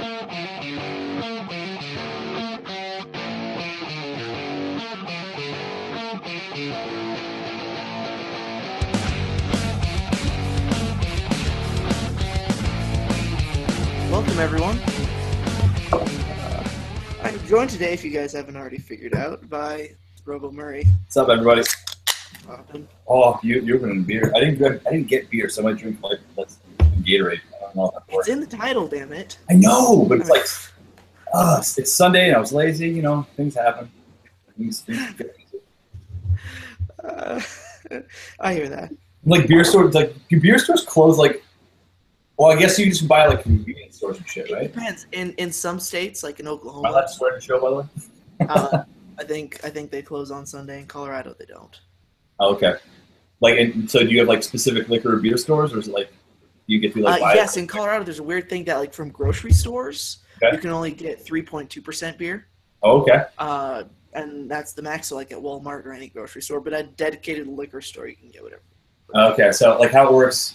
Welcome, everyone. Uh, I'm joined today, if you guys haven't already figured out, by Robo Murray. What's up, everybody? Um, Oh, you you're going beer. I didn't get, I didn't get beer, so I might drink like let's Gatorade. I don't know if that it's in the title, damn it. I know, but it's like, uh, it's, it's Sunday and I was lazy. You know, things happen. Things, things Uh, I hear that. like beer stores, like beer stores close like. Well, I guess you just buy like convenience stores and shit, It right? depends. In in some states, like in Am I Oklahoma, allowed to swear in the show, by the way? uh, I think I think they close on Sunday. In Colorado, they don't. Oh, okay. Like, and so do you have like specific liquor or beer stores, or is it like you get to like Uh, yes, in Colorado, there's a weird thing that like from grocery stores, Okay. you can only get 3.2 percent beer. Oh, okay. Uh, and that's the max, so like at Walmart or any grocery store. But at a dedicated liquor store, you can get whatever. Okay, so like how it works,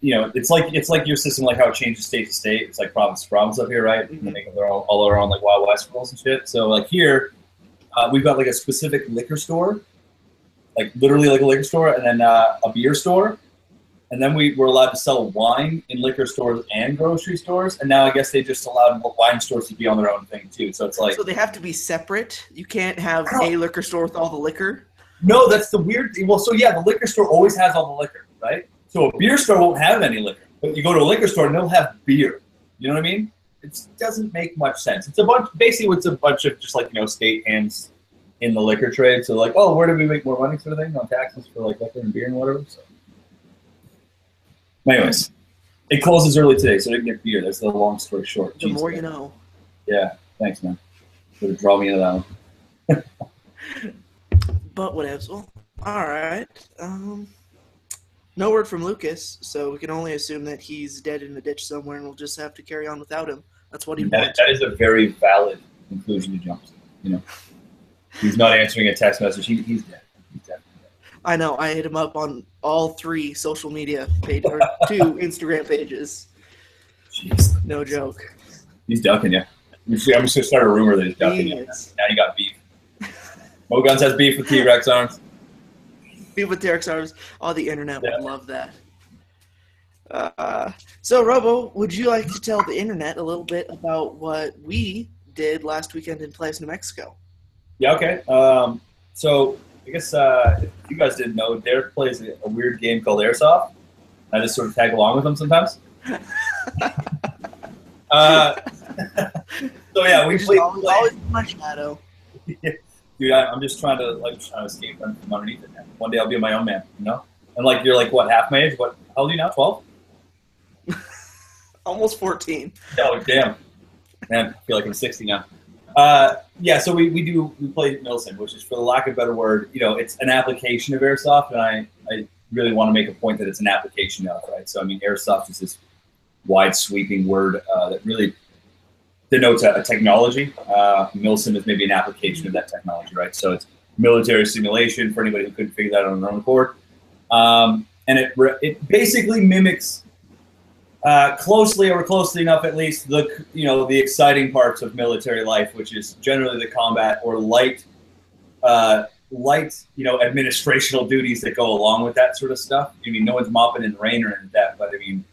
you know, it's like it's like your system, like how it changes state to state. It's like province to province up here, right? And they make their own, all their own like Wild West rules and shit. So like here, uh, we've got like a specific liquor store, like literally like a liquor store, and then uh, a beer store, and then we were allowed to sell wine in liquor stores and grocery stores. And now I guess they just allowed wine stores to be on their own thing too. So it's like so they have to be separate. You can't have a liquor store with all the liquor. No, that's the weird thing. Well, so yeah, the liquor store always has all the liquor, right? So a beer store won't have any liquor, but you go to a liquor store and they'll have beer. You know what I mean? It doesn't make much sense. It's a bunch. Basically, it's a bunch of just like you know state hands in the liquor trade. So like, oh, where do we make more money, sort of thing, on taxes for like liquor and beer and whatever. So, anyways, it closes early today, so I didn't get beer. That's the long story short. The Jeez, more man. you know. Yeah, thanks, man. Draw me into that one. But whatevs. Well, all right. Um, no word from Lucas, so we can only assume that he's dead in a ditch somewhere, and we'll just have to carry on without him. That's what he That, wants. that is a very valid conclusion to jump to. You know, he's not answering a text message. He. He's dead. I know. I hit him up on all three social media pages, or two Instagram pages. Jeez, No joke. he's ducking you. I'm just I'm just gonna start a rumor that he's ducking He you. is. Now you got beef. Mo Guns has beef with T Rex arms. Beef with T Rex arms, all the internet Yeah. would love that. Uh, so, Robo, would you like to tell the internet a little bit about what we did last weekend in Playas, New Mexico? Yeah. Okay. Um, so I guess uh, if you guys didn't know, Derek plays a, a weird game called Airsoft. I just sort of tag along with him sometimes. uh, so yeah, we played. always, always my shadow. dude, I, I'm just trying to like trying to escape from underneath it. Man. One day I'll be my own man, you know. And like you're like what half my age? What? How old are you now? Twelve? Almost 14. Oh damn, man, I feel like I'm 60 now. Uh, yeah, so we, we do we play Milsim, which is for the lack of a better word, you know, it's an application of airsoft, and I I really want to make a point that it's an application of right. So I mean, airsoft is this wide sweeping word uh, that really denotes a, a technology. Uh, Milsim is maybe an application of that technology, right? So it's military simulation for anybody who couldn't figure that out on their own accord. Um, and it, it basically mimics uh, closely or closely enough at least the you know the exciting parts of military life, which is generally the combat or light uh, light you know administrational duties that go along with that sort of stuff. I mean, no one's mopping in the rain or in that, but I mean,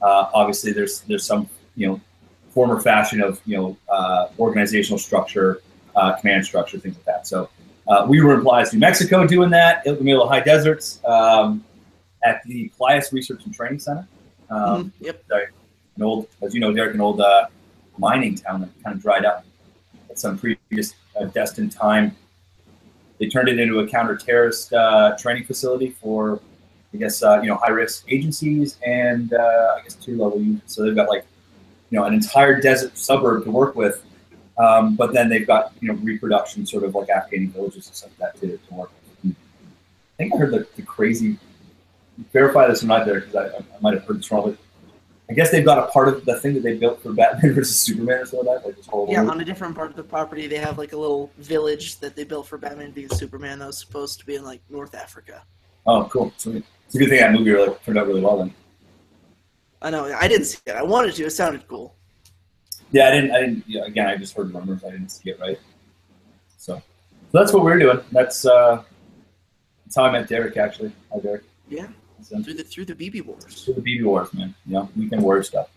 uh, obviously there's there's some you know form or fashion of you know uh, organizational structure, uh, command structure, things like that. So we were in Playas, New Mexico, doing that in the middle of high deserts um, at the Playas Research and Training Center. Um, Mhm, Yep. an old, as you know, Derek, an old uh, mining town that kind of dried up at some previous uh, destined time. They turned it into a counter-terrorist uh, training facility for, I guess, uh, you know, high-risk agencies and uh, I guess two-level units. So they've got like, you know, an entire desert suburb to work with, um, but then they've got you know reproduction, sort of like Afghani villages and stuff like that to, to work with. I think I heard the, the crazy. Verify this or not, there, because I, I might have heard this wrong. But I guess they've got a part of the thing that they built for Batman versus Superman or something like that. Like this whole Yeah, on a different part of the property, they have like a little village that they built for Batman v Superman that was supposed to be in like North Africa. Oh, cool. Sweet. It's a good thing that movie like turned out really well then. I know. I didn't see it. I wanted to. It sounded cool. Yeah, I didn't. I didn't. Yeah, again, I just heard rumors. I didn't see it right. So, so that's what we're doing. That's uh, that's how I met Derek. Actually, hi Derek. Yeah. So, Through the through the BB wars. Through the BB Wars, man. Yeah, know, weekend warrior stuff.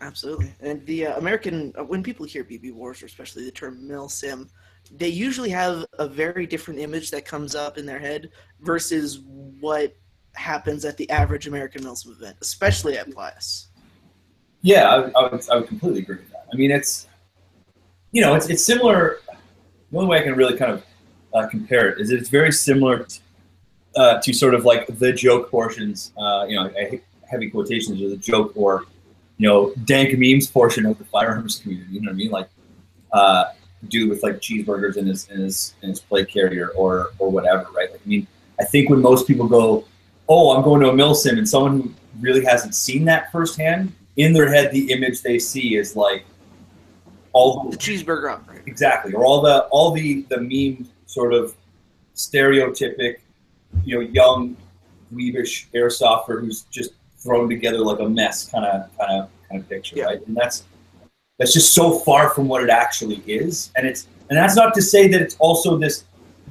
Absolutely. And the uh, American, uh, when people hear BB Wars, or especially the term mil sim, they usually have a very different image that comes up in their head versus what happens at the average American mil sim event, especially at Playas. Yeah, I, I would. I would completely agree with that. I mean, it's you know, it's it's similar. The only way I can really kind of uh, compare it is it's very similar t- uh, to sort of like the joke portions. Uh, you know, heavy quotations or the joke or you know dank memes portion of the firearms community. You know what I mean? Like uh, dude with like cheeseburgers in his in his in his plate carrier or or whatever, right? Like I mean, I think when most people go, "Oh, I'm going to a mil sim," and someone who really hasn't seen that firsthand, in their head, the image they see is like all The cheeseburger operator. exactly, or all the all the the meme sort of stereotypic, you know, young, weebish airsofter who's just thrown together like a mess, kind of kind of kind of picture, Yeah. right? And that's that's just so far from what it actually is, and it's and that's not to say that it's also this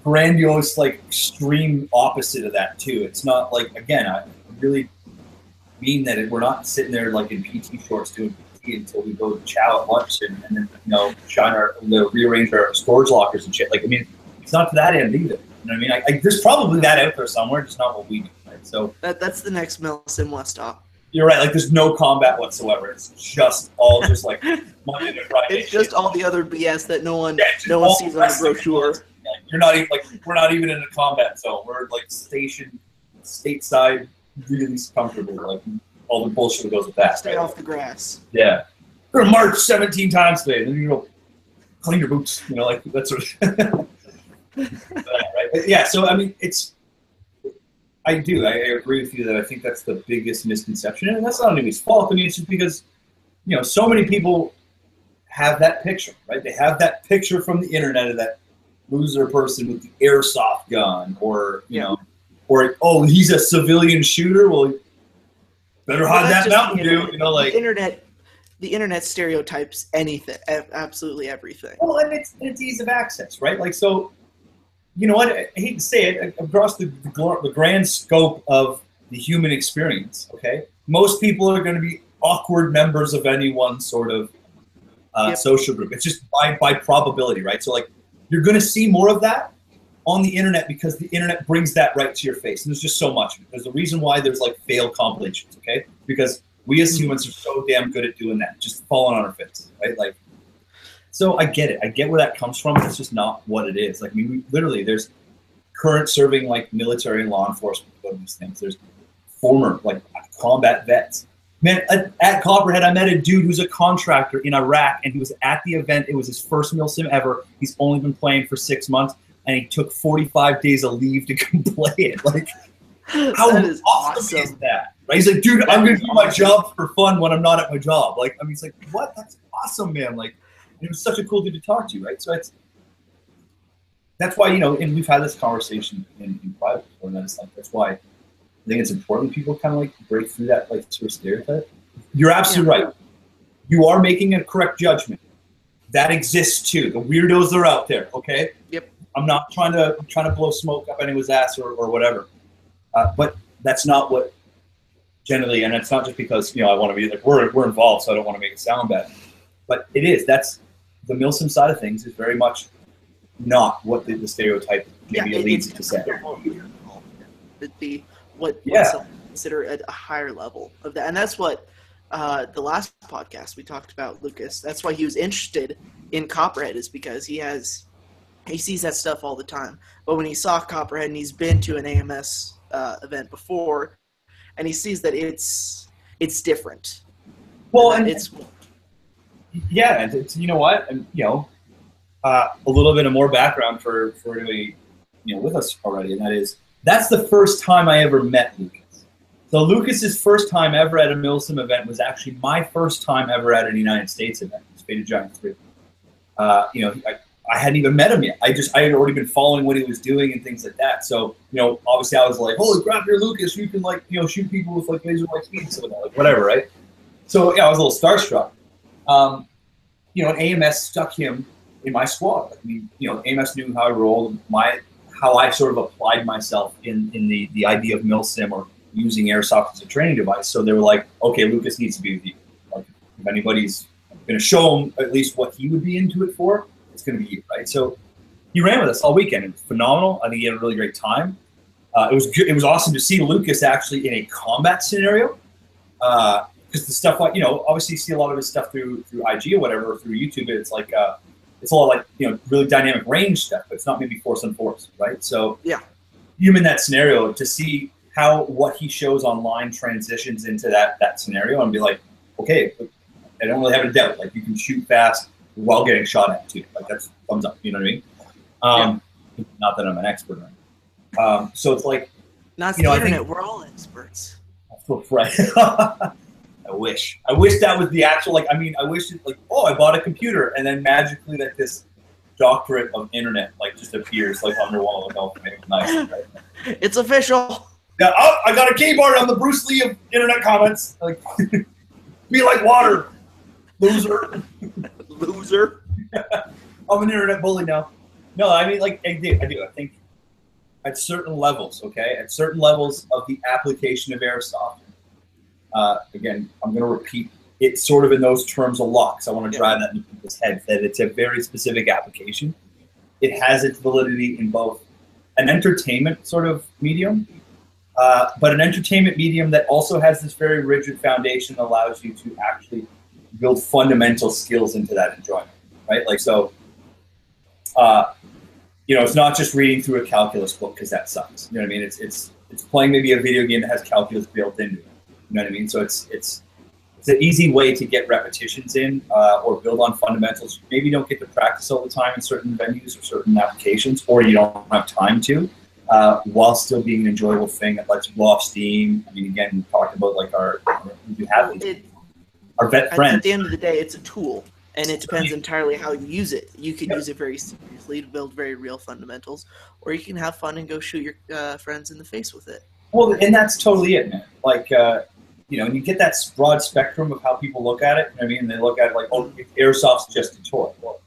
grandiose, like extreme opposite of that too. It's not like again, I really mean that it, we're not sitting there like in PT shorts doing PT until we go to chow at lunch and, and then you know shine our the, rearrange our storage lockers and shit. Like I mean, it's not to that end either. You know what I mean? I, I, there's probably that out there somewhere, just not what we do. Right? So That, that's the next mil sim West stop. you're right. Like there's no combat whatsoever. It's just all just like Monday to Friday. It's just shit. all the other BS that no one Yeah, no one sees on the brochure. Like, you're not even like we're not even in a combat zone. We're like stationed stateside, really comfortable. Like all the bullshit that goes with that. Stay right? off the grass. Yeah. We're gonna march 17 times today. And then you go clean your boots. You know, like that sort of. right. Yeah. So I mean, it's. I do. I, I agree with you that I think that's the biggest misconception, and that's not anybody's fault. I mean, it's just because, you know, so many people have that picture, right? They have that picture from the internet of that loser person with the airsoft gun, or you know, or oh, he's a civilian shooter. Well, better hide that Mountain Dew. You know, like the internet the internet stereotypes anything absolutely everything. Well, and it's, and it's ease of access, right? Like, so, you know what? I hate to say it, across the, the, the grand scope of the human experience, okay, most people are going to be awkward members of any one sort of uh, Yep. social group. It's just by, by probability, right? So, like, you're going to see more of that on the internet because the internet brings that right to your face. And there's just so much. of it. There's a reason why there's like fail compilations, okay? Because we as humans are so damn good at doing that, just falling on our face, right? Like, so I get it. I get where that comes from. It's just not what it is. Like, I mean, we, literally, there's current serving like military and law enforcement doing these things. There's former like combat vets. Man, at, at Copperhead, I met a dude who's a contractor in Iraq, and he was at the event. It was his first mil sim ever. He's only been playing for six months, and he took 45 days of leave to come play it. Like, how that is awesome, is that? Right? He's like, dude, That I'm gonna do my job for fun when I'm not at my job. Like, I mean, it's like, what? That's awesome, man. Like, it was such a cool dude to talk to, right? So it's that's why you know, and we've had this conversation in, in private before, and that's like that's why I think it's important people kind of like break through that like sort of stereotype. You're absolutely right. You are making a correct judgment. That exists too. The weirdos are out there. Okay. Yep. I'm not trying to I'm trying to blow smoke up anyone's ass or, or whatever. Uh, but that's not what generally, and it's not just because you know I want to be like we're we're involved, so I don't want to make it sound bad. But it is. That's the Milsim side of things is very much not what the, the stereotype maybe it- leads to say. It'd be what, Yeah. what consider at a higher level of that, and that's what uh, the last podcast we talked about Lucas. That's why he was interested in Copperhead is because he has he sees that stuff all the time. But when he saw Copperhead and he's been to an AMS uh, event before, and he sees that it's it's different. Well, And and it's yeah, and it's, you know what, and you know, uh, a little bit of more background for for anybody you know with us already, and that is that's the first time I ever met Lucas. So Lucas's first time ever at a Milsim event was actually my first time ever at an United States event, Spaded Giant Three. Uh, you know, I, I hadn't even met him yet. I just I had already been following what he was doing and things like that. So you know, obviously I was like, "Holy crap, you're Lucas! You can like you know shoot people with like laser light speed, like whatever, right?" So yeah, I was a little starstruck. Um, you know, AMS stuck him in my squad. I mean, you know, AMS knew how I rolled, my how I sort of applied myself in in the the idea of milsim or using airsoft as a training device. So they were like, okay, Lucas needs to be with you. Like, if anybody's going to show him at least what he would be into it for, it's going to be you, right? So he ran with us all weekend. It was phenomenal. I think he had a really great time. Uh, it was good. It was awesome to see Lucas actually in a combat scenario. Because the stuff like you know, obviously you see a lot of his stuff through through IG or whatever, or through YouTube. It's like uh, it's all like you know really dynamic range stuff, but it's not maybe force on force, right? So yeah, him in that scenario to see how what he shows online transitions into that that scenario and be like, okay, I don't really have a doubt. Like you can shoot fast while getting shot at too. Like that's thumbs up. You know what I mean? Um, yeah. Not that I'm an expert. Um, so it's like, not you know, the internet. Think, we're all experts. Right. I wish. I wish that was the actual. Like, I mean, I wish it, like, oh, I bought a computer, and then magically, like this doctorate of internet, like, just appears like on your wall. the oh, nice. Right? It's official. Yeah. Oh, I got a keyboard on the Bruce Lee of internet comments. Like, be like water, loser. loser. I'm an internet bully now. No, I mean, like, I do. I do. I think at certain levels, okay, at certain levels of the application of airsoft. Uh, again, I'm going to repeat it sort of in those terms a lot because I want to drive that into people's heads that it's a very specific application. It has its validity in both an entertainment sort of medium, uh, but an entertainment medium that also has this very rigid foundation that allows you to actually build fundamental skills into that enjoyment, right? Like so. Uh, you know, it's not just reading through a calculus book because that sucks. You know what I mean? It's it's it's playing maybe a video game that has calculus built into it. You know what I mean? So it's it's it's an easy way to get repetitions in uh, or build on fundamentals. Maybe you don't get to practice all the time in certain venues or certain applications, or you don't have time to, uh, while still being an enjoyable thing that lets you blow off steam. I mean, again, we talked about like our have it, our vet friends. At the end of the day, it's a tool and it depends entirely how you use it. You can use it very seriously to build very real fundamentals, or you can have fun and go shoot your uh, friends in the face with it. Well, and that's totally it, man. Like, uh, you know, and you get that broad spectrum of how people look at it. I mean, they look at it like, oh, airsoft's just a toy. Well,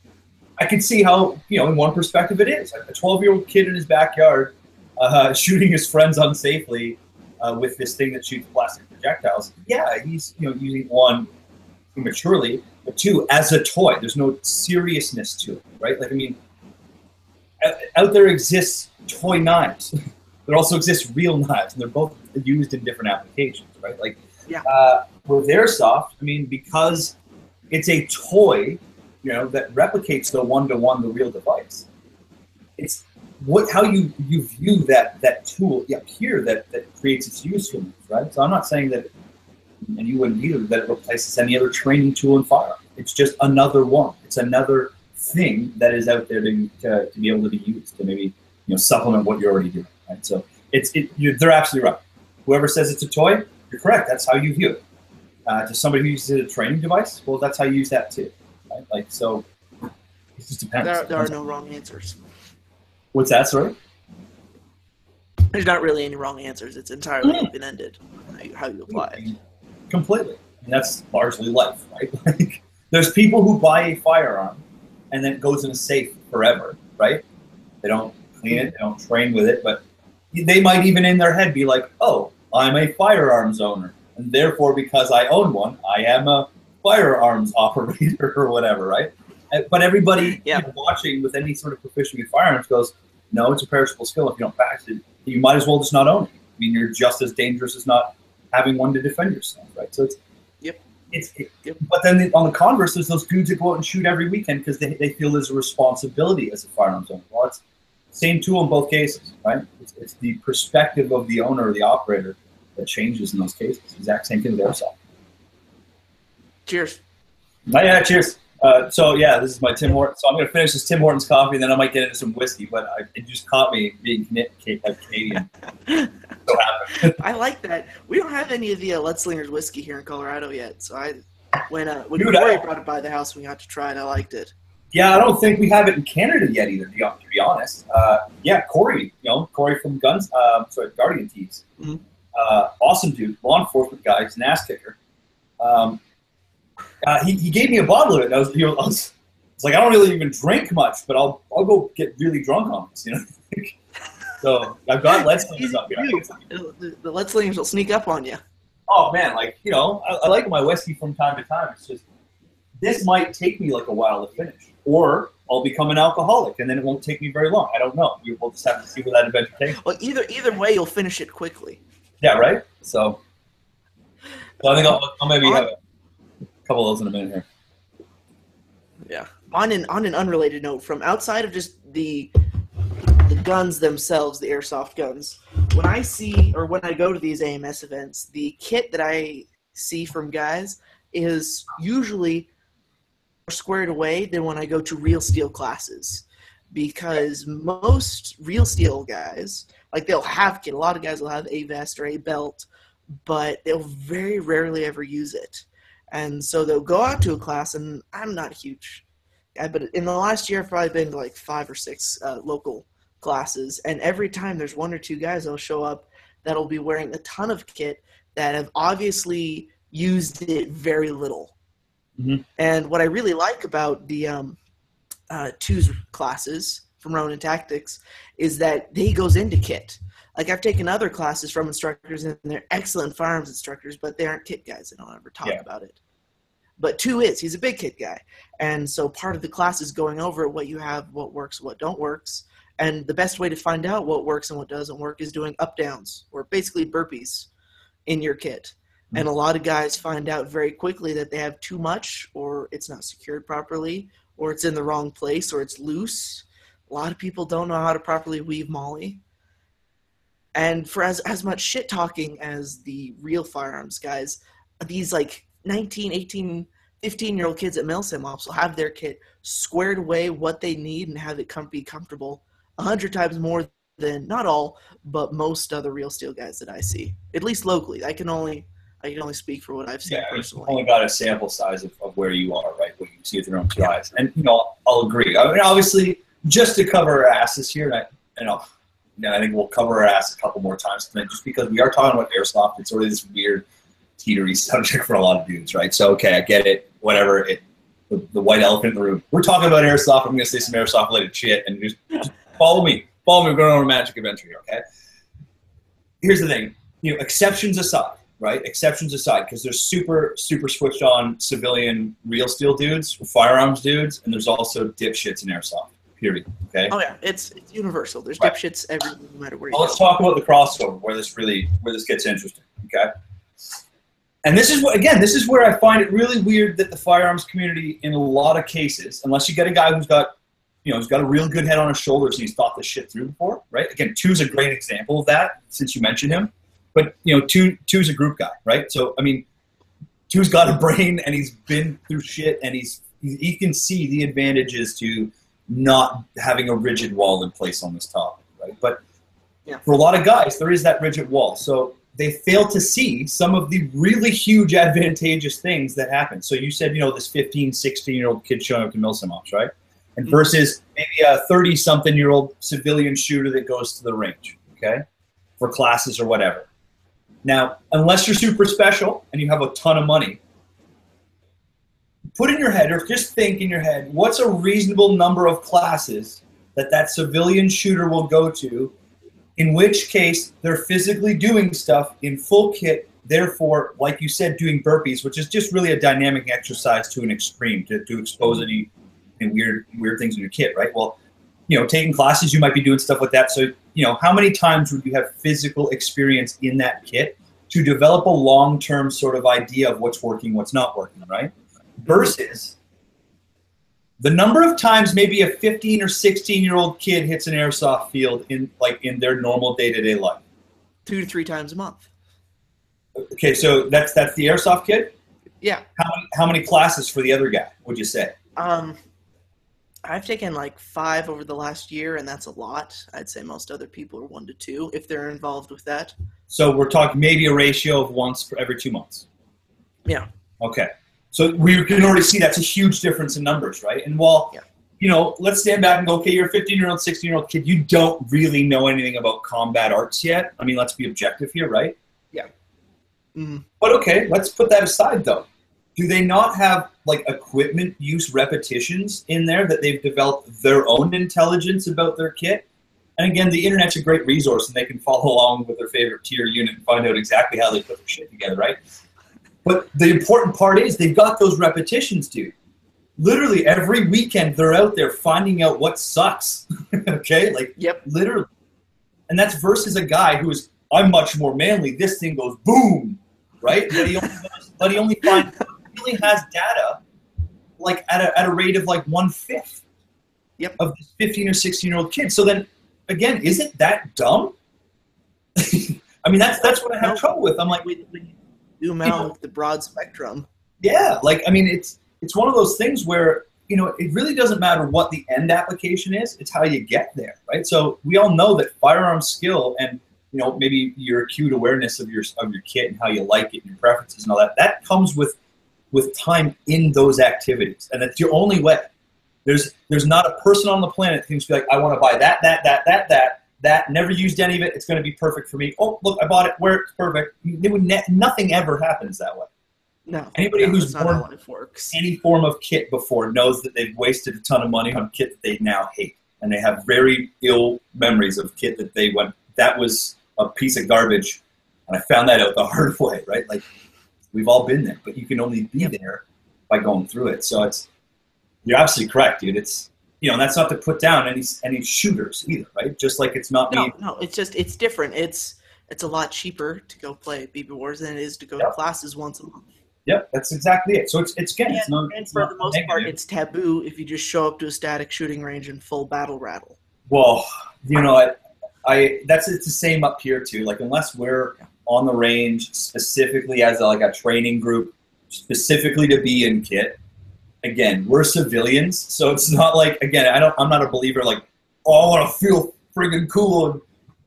I can see how, you know, in one perspective, it is. Like a 12 year old kid in his backyard uh, shooting his friends unsafely uh, with this thing that shoots plastic projectiles. Yeah, he's, you know, using one prematurely, but two, as a toy, there's no seriousness to it, right? Like, I mean, out there exists toy knives. there also exists real knives, and they're both used in different applications, right? Like, yeah. uh, with airsoft, I mean, because it's a toy, you know, that replicates the one-to-one, the real device. It's what how you you view that that tool up here that that creates its usefulness, right? So I'm not saying that and you wouldn't either, that it replaces any other training tool in fire. It's just another one. It's another thing that is out there to, to, to be able to be used to maybe you know supplement what you're already doing. Right. So it's it, you, they're absolutely right. Whoever says it's a toy, you're correct. That's how you view it. Uh, to somebody who uses a training device, well, that's how you use that too. Right? Like so, it just depends. There, there are no wrong answers. What's that, sorry? There's not really any wrong answers. It's entirely mm. open ended how you apply it completely. And that's largely life, right? Like, there's people who buy a firearm and then it goes in a safe forever, right? They don't clean it, they don't train with it, but they might even in their head be like, oh, I'm a firearms owner. And therefore, because I own one, I am a firearms operator or whatever, right? Uh, but everybody yeah. you know, watching with any sort of proficiency with firearms goes, no, it's a perishable skill. If you don't practice it, you might as well just not own it. I mean, you're just as dangerous as not having one to defend yourself, right? So it's yep. It's it, yep. but then the, on the converse, there's those dudes that go out and shoot every weekend because they, they feel there's a responsibility as a firearms owner. Well, it's same tool in both cases, right? It's, it's the perspective of the owner or the operator that changes in those cases. Exact same thing with airsoft. Cheers. Oh, yeah, cheers. Uh, so yeah, this is my Tim Hortons. So I'm going to finish this Tim Hortons coffee, and then I might get into some whiskey. But I, it just caught me being Canadian. so. I like that. We don't have any of the uh, Lead Slingers whiskey here in Colorado yet. So I, when uh, when Dude, Corey brought it by the house, we got to try it. I liked it. Yeah, I don't think we have it in Canada yet either. To be, to be honest, uh, yeah, Corey, you know Corey from Guns, uh, sorry, Guardian Tees, mm-hmm. uh, awesome dude, law enforcement guy, he's an ass kicker. Um, uh, he, he gave me a bottle of it. And I was, you know, I was, it's like I don't really even drink much, but I'll I'll go get really drunk on this, you know. so I've got Let's Slings up here. The, the Let's Slings will sneak up on you. Oh man, like you know, I, I like my whiskey from time to time. It's just this might take me like a while to finish, or I'll become an alcoholic, and then it won't take me very long. I don't know. You will just have to see where that adventure takes. Well, either either way, you'll finish it quickly. Yeah, right. So, so I think I'll, I'll maybe have a couple of those in a minute here. Yeah. On an on an unrelated note, from outside of just the the guns themselves, the airsoft guns, when I see or when I go to these AMS events, the kit that I see from guys is usually squared away than when I go to real steel classes. Because most real steel guys, like they'll have kit, a lot of guys will have a vest or a belt, but they'll very rarely ever use it. And so they'll go out to a class, and I'm not huge I, but in the last year, I've probably been to like five or six uh, local classes, and every time there's one or two guys that'll show up that'll be wearing a ton of kit that have obviously used it very little. Mhm. And what I really like about the um, uh, Tu's classes from Ronin Tactics is that he goes into kit. Like I've taken other classes from instructors, and they're excellent firearms instructors, but they aren't kit guys. They don't ever talk Yeah. about it. But Tu is he's a big kit guy, and so part of the class is going over what you have, what works, what don't works, and the best way to find out what works and what doesn't work is doing up downs or basically burpees in your kit. And mm. a lot of guys find out very quickly that they have too much, or it's not secured properly, or it's in the wrong place, or it's loose. A lot of people don't know how to properly weave MOLLE. And for as, as much shit talking as the real firearms guys, these like 19, 18, 15 year old kids at Milsim Ops will have their kit squared away what they need and have it com- be comfortable a hundred times more than not all, but most other real steel guys that I see, at least locally. I can only I can only speak for what I've seen Yeah, personally. only got a sample size of, of where you are, right? What you see with your own two eyes. And, you know, I'll agree. I mean, obviously, just to cover our asses here, and I, you know, and I think we'll cover our ass a couple more times tonight, just because we are talking about airsoft. It's sort of this weird, teetery subject for a lot of dudes, right? So, okay, I get it. Whatever. It, the, the white elephant in the room. We're talking about airsoft. I'm going to say some airsoft related shit, and just, just follow me. Follow me. We're going on a magic adventure here, okay? Here's the thing. You know, exceptions aside, right? Exceptions aside, because there's super, super switched on civilian real steel dudes, firearms dudes, and there's also dipshits in airsoft. Period. Okay. Oh yeah, it's it's universal. There's Right. dipshits everywhere, no matter where you Well, let's go. talk about the crossover where this really where this gets interesting. Okay. And this is what again, this is where I find it really weird that the firearms community, in a lot of cases, unless you get a guy who's got, you know, who's got a real good head on his shoulders and he's thought this shit through before, right? Again, Tu's a great example of that since you mentioned him. But you know, Tu Tu's a group guy, right? So I mean, Tu's got a brain and he's been through shit and he's he, can see the advantages to not having a rigid wall in place on this topic, right? But for a lot of guys, there is that rigid wall. So they fail to see some of the really huge advantageous things that happen. So you said, you know, this 15, 16 year old kid showing up to Milsim Ops, right? And Mhm. versus maybe a 30 something year old civilian shooter that goes to the range, okay, for classes or whatever. Now, unless you're super special and you have a ton of money, put in your head or just think in your head what's a reasonable number of classes that that civilian shooter will go to in which case they're physically doing stuff in full kit therefore like you said doing burpees which is just really a dynamic exercise to an extreme to, to expose any, any weird weird things in your kit right? Well you know taking classes you might be doing stuff like that. So you know how many times would you have physical experience in that kit to develop a long-term sort of idea of what's working what's not working right? Versus the number of times maybe a 15 or 16 year old kid hits an airsoft field in like in their normal day-to-day life. Two to three times a month. okay so that's that's the airsoft kid Yeah. how many, how many classes for the other guy would you say? Um, I've taken like five over the last year, and that's a lot. I'd say most other people are one to two if they're involved with that. so we're talking maybe a ratio of once for every two months Yeah. okay so we can already see that's a huge difference in numbers right and while Yeah. you know let's stand back and go okay you're a 15 year old 16 year old kid you don't really know anything about combat arts yet i mean let's be objective here right Mm, But okay, let's put that aside though. Do they not have like equipment use repetitions in there that they've developed their own intelligence about their kit? And again, the internet's a great resource, and they can follow along with their favorite tier unit and find out exactly how they put their shit together, right? But the important part is they've got those repetitions, dude. Literally every weekend, they're out there finding out what sucks. okay, like Yep. literally, and that's versus a guy who is I'm much more manly. This thing goes boom, right? But he only, but he only finds he only has data like at a, at a rate of like one fifth Yep. of this 15 or 16 year old kid. So then again, isn't that dumb? I mean, that's that's what I have trouble with. I'm like, you zoom You out know- the broad spectrum. yeah, like I mean, it's it's one of those things where you know it really doesn't matter what the end application is; it's how you get there, right? So we all know that firearm skill and you know maybe your acute awareness of your of your kit and how you like it and your preferences and all that that comes with with time in those activities, and that's your only way. There's there's not a person on the planet who's like, I want to buy that, that, that, that, that, that. Never used any of it. It's going to be perfect for me. Oh, look, I bought it. Where it's perfect. It would ne- nothing ever happens that way. No. Anybody no, who's that's not born- how life any form of kit before knows that they've wasted a ton of money on kit that they now hate, and they have very ill memories of kit that they went. That was a piece of garbage, and I found that out the hard way. Right, like we've all been there, but you can only be Yep. there by going through it. So it's you're absolutely correct, dude. It's you know that's not to put down any any shooters either, right? Just like it's not No, me. no, it's just it's different. It's it's a lot cheaper to go play BB Wars than it is to go to classes once a month. Yep, that's exactly it. So it's it's again, it's not. and for not the most part, it's taboo if you just show up to a static shooting range in full battle rattle. Well, you know, I, I that's it's the same up here too. Like unless we're on the range specifically as a, like a training group, specifically to be in kit. Again, we're civilians, so it's not like again. I don't. I'm not a believer. Like, oh, I want to feel friggin' cool and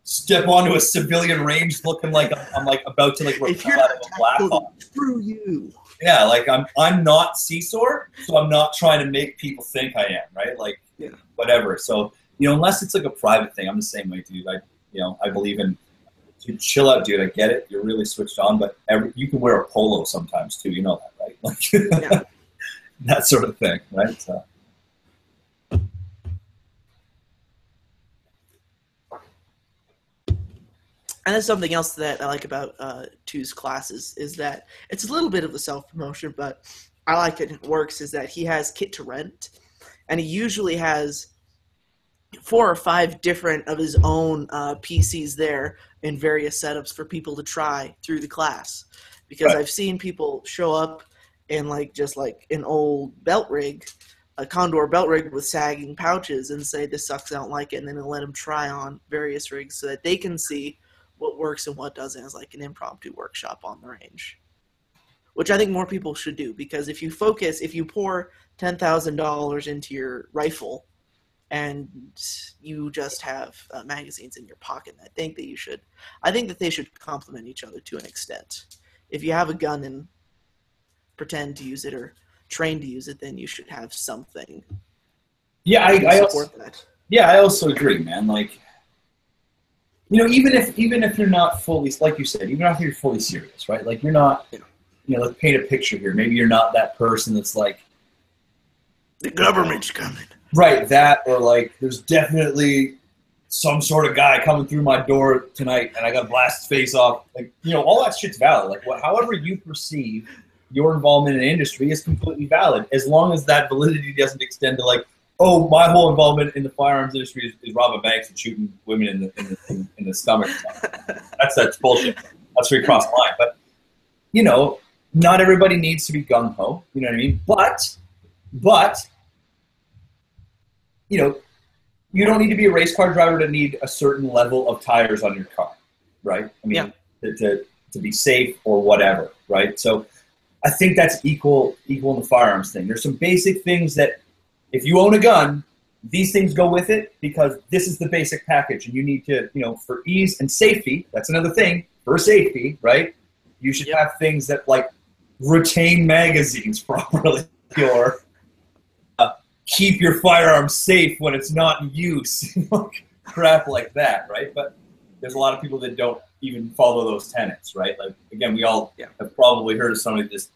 step onto a civilian range looking like I'm, I'm like about to like If repel you're out of a black hole. screw you. Yeah, like I'm I'm not Seesor, so I'm not trying to make people think I am, right? Like Yeah. whatever. So, you know, unless it's like a private thing, I'm the same way, dude. I you know, I believe in dude, chill out, dude. I get it. You're really switched on, but every, you can wear a polo sometimes too. You know that, right? Like Yeah. that sort of thing, right? So And that's something else that I like about uh, Tu's classes is that it's a little bit of a self promotion, but I like it. It works is that he has kit to rent, and he usually has four or five different of his own uh, PCs there in various setups for people to try through the class. Because Right. I've seen people show up in like just like an old belt rig, a Condor belt rig with sagging pouches, and say this sucks, I don't like it, and then let them try on various rigs so that they can see what works and what doesn't as like an impromptu workshop on the range. Which I think more people should do because if you focus, if you pour ten thousand dollars into your rifle, and you just have uh, magazines in your pocket, And I think that you should. I think that they should complement each other to an extent. If you have a gun and pretend to use it or train to use it, then you should have something yeah, I, I also, support that. Yeah, I also agree, man. Like, you know, even if even if you're not fully, like you said, even if you're fully serious, right? Like, you're not, Yeah. you know, let's paint a picture here. Maybe you're not that person that's like, The government's coming. Right, that, or like, there's definitely some sort of guy coming through my door tonight, and I got to blast his face off. Like, you know, all that shit's valid. Like, what, however you perceive your involvement in the industry is completely valid, as long as that validity doesn't extend to like, oh, my whole involvement in the firearms industry is, is robbing banks and shooting women in the in the, in, the stomach. That's that's bullshit. That's where you cross the line. But you know, not everybody needs to be gung ho. You know what I mean? But but you know, you don't need to be a race car driver to need a certain level of tires on your car, right? I mean, Yeah. to, to to be safe or whatever, right? So. I think that's equal equal in the firearms thing. There's some basic things that if you own a gun, these things go with it because this is the basic package, and you need to, you know, for ease and safety. That's another thing for safety, right? You should Yep. have things that like retain magazines properly or keep your firearm safe when it's not in use, crap like that, right? But there's a lot of people that don't even follow those tenets, right? Like again, we all Yeah. have probably heard of somebody that just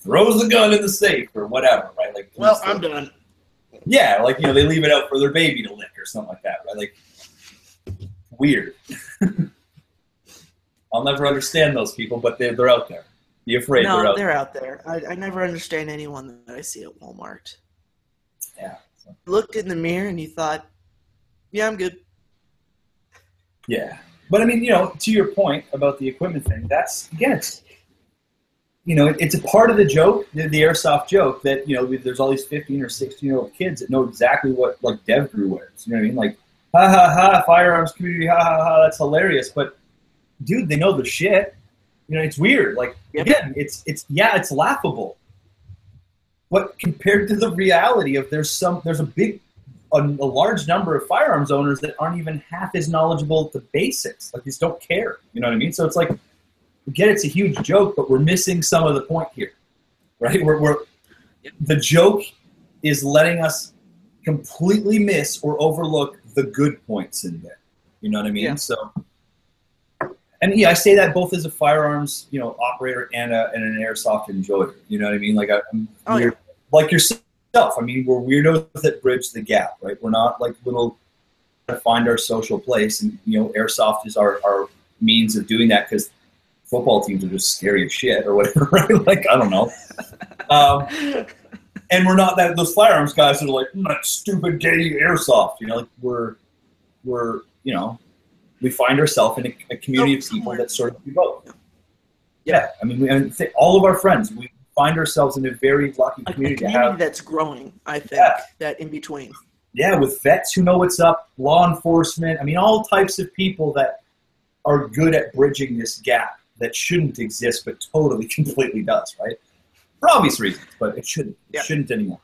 throws the gun in the safe or whatever, right? Like, Well, I'm done. yeah, like you know, they leave it out for their baby to lick or something like that, right? Like, weird. I'll never understand those people, but they're they're out there. Be afraid they're No, out they're out there. I, I never understand anyone that I see at Walmart. Yeah. So, Looked in the mirror and you thought, yeah, I'm good. yeah. But I mean, you know, to your point about the equipment thing, that's again, it's you know, it, it's a part of the joke, the, the airsoft joke that you know, there's all these 15 or 16 year old kids that know exactly what like DEVGRU wears. You know what I mean? Like, ha ha ha, firearms community, ha ha ha, that's hilarious. But dude, they know the shit. You know, it's weird. Like Yep. again, it's it's yeah, it's laughable. But compared to the reality of there's some there's a big a, a large number of firearms owners that aren't even half as knowledgeable at the basics. Like just don't care. You know what I mean? So it's like again, it's a huge joke, but we're missing some of the point here. Right? We're, we're the joke is letting us completely miss or overlook the good points in there. You know what I mean? Yeah. So and yeah, I say that both as a firearms, you know, operator and, a, and an airsoft enjoyer. You know what I mean? Like I, I'm Oh, weird- like yourself. I mean, we're weirdos that bridge the gap, right? We're not like little to find our social place, and you know, airsoft is our, our means of doing that because football teams are just scary as shit or whatever, right? Like I don't know. Um, and we're not that those firearms guys that are like "Mm, that stupid gay airsoft. You know, like we're we're you know we find ourselves in a, a community Oh, of people somewhere. that sort of do both. Yeah, I mean, we, I think all of our friends, we find ourselves in a very lucky a community to community have. that's growing, I think, Yeah. that in between. Yeah, with vets who know what's up, law enforcement. I mean, all types of people that are good at bridging this gap that shouldn't exist, but totally, completely does, right? For obvious reasons, but it shouldn't. It Yeah. shouldn't anymore.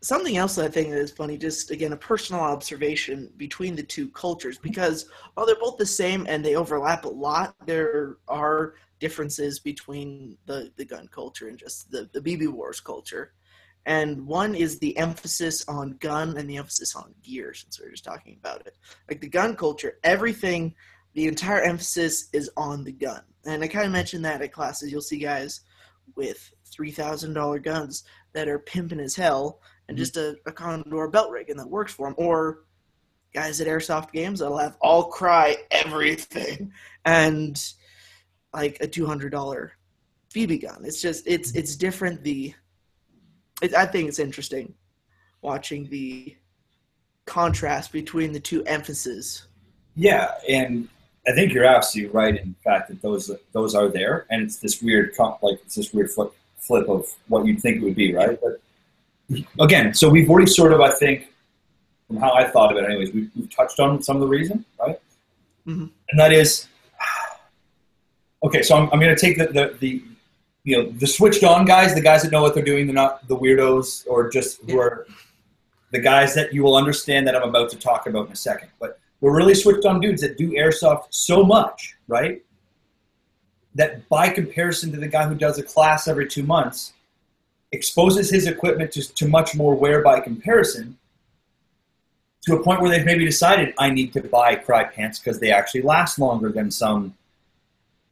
Something else that I think is funny, just again, a personal observation between the two cultures, mm-hmm. because while they're both the same and they overlap a lot, there are differences between the, the gun culture and just the, the BB Wars culture. And one is the emphasis on gun and the emphasis on gear, since we were just talking about it. Like the gun culture, everything, the entire emphasis is on the gun. And I kind of mentioned that at classes. You'll see guys with $3,000 guns that are pimping as hell and Mhm. just a, a Condor belt rig and that works for them. Or guys at airsoft games that'll have all Crye everything and like a $200 BB gun. It's just, it's, it's different. The, it, I think it's interesting watching the contrast between the two emphases. Yeah, and I think you're absolutely right in fact that those those are there, and it's this weird comp, like it's this weird flip flip of what you'd think it would be, right? But again, so we've already sort of, I think, from how I thought of it, anyways, we've, we've touched on some of the reason, right? Mhm. And that is, okay. So I'm, I'm going to take the, the the you know the switched on guys, the guys that know what they're doing, they're not the weirdos or just who are the guys that you will understand that I'm about to talk about in a second, but we're really switched on dudes that do airsoft so much, right? That by comparison to the guy who does a class every two months, exposes his equipment to, to much more wear by comparison to a point where they've maybe decided I need to buy Crye pants because they actually last longer than some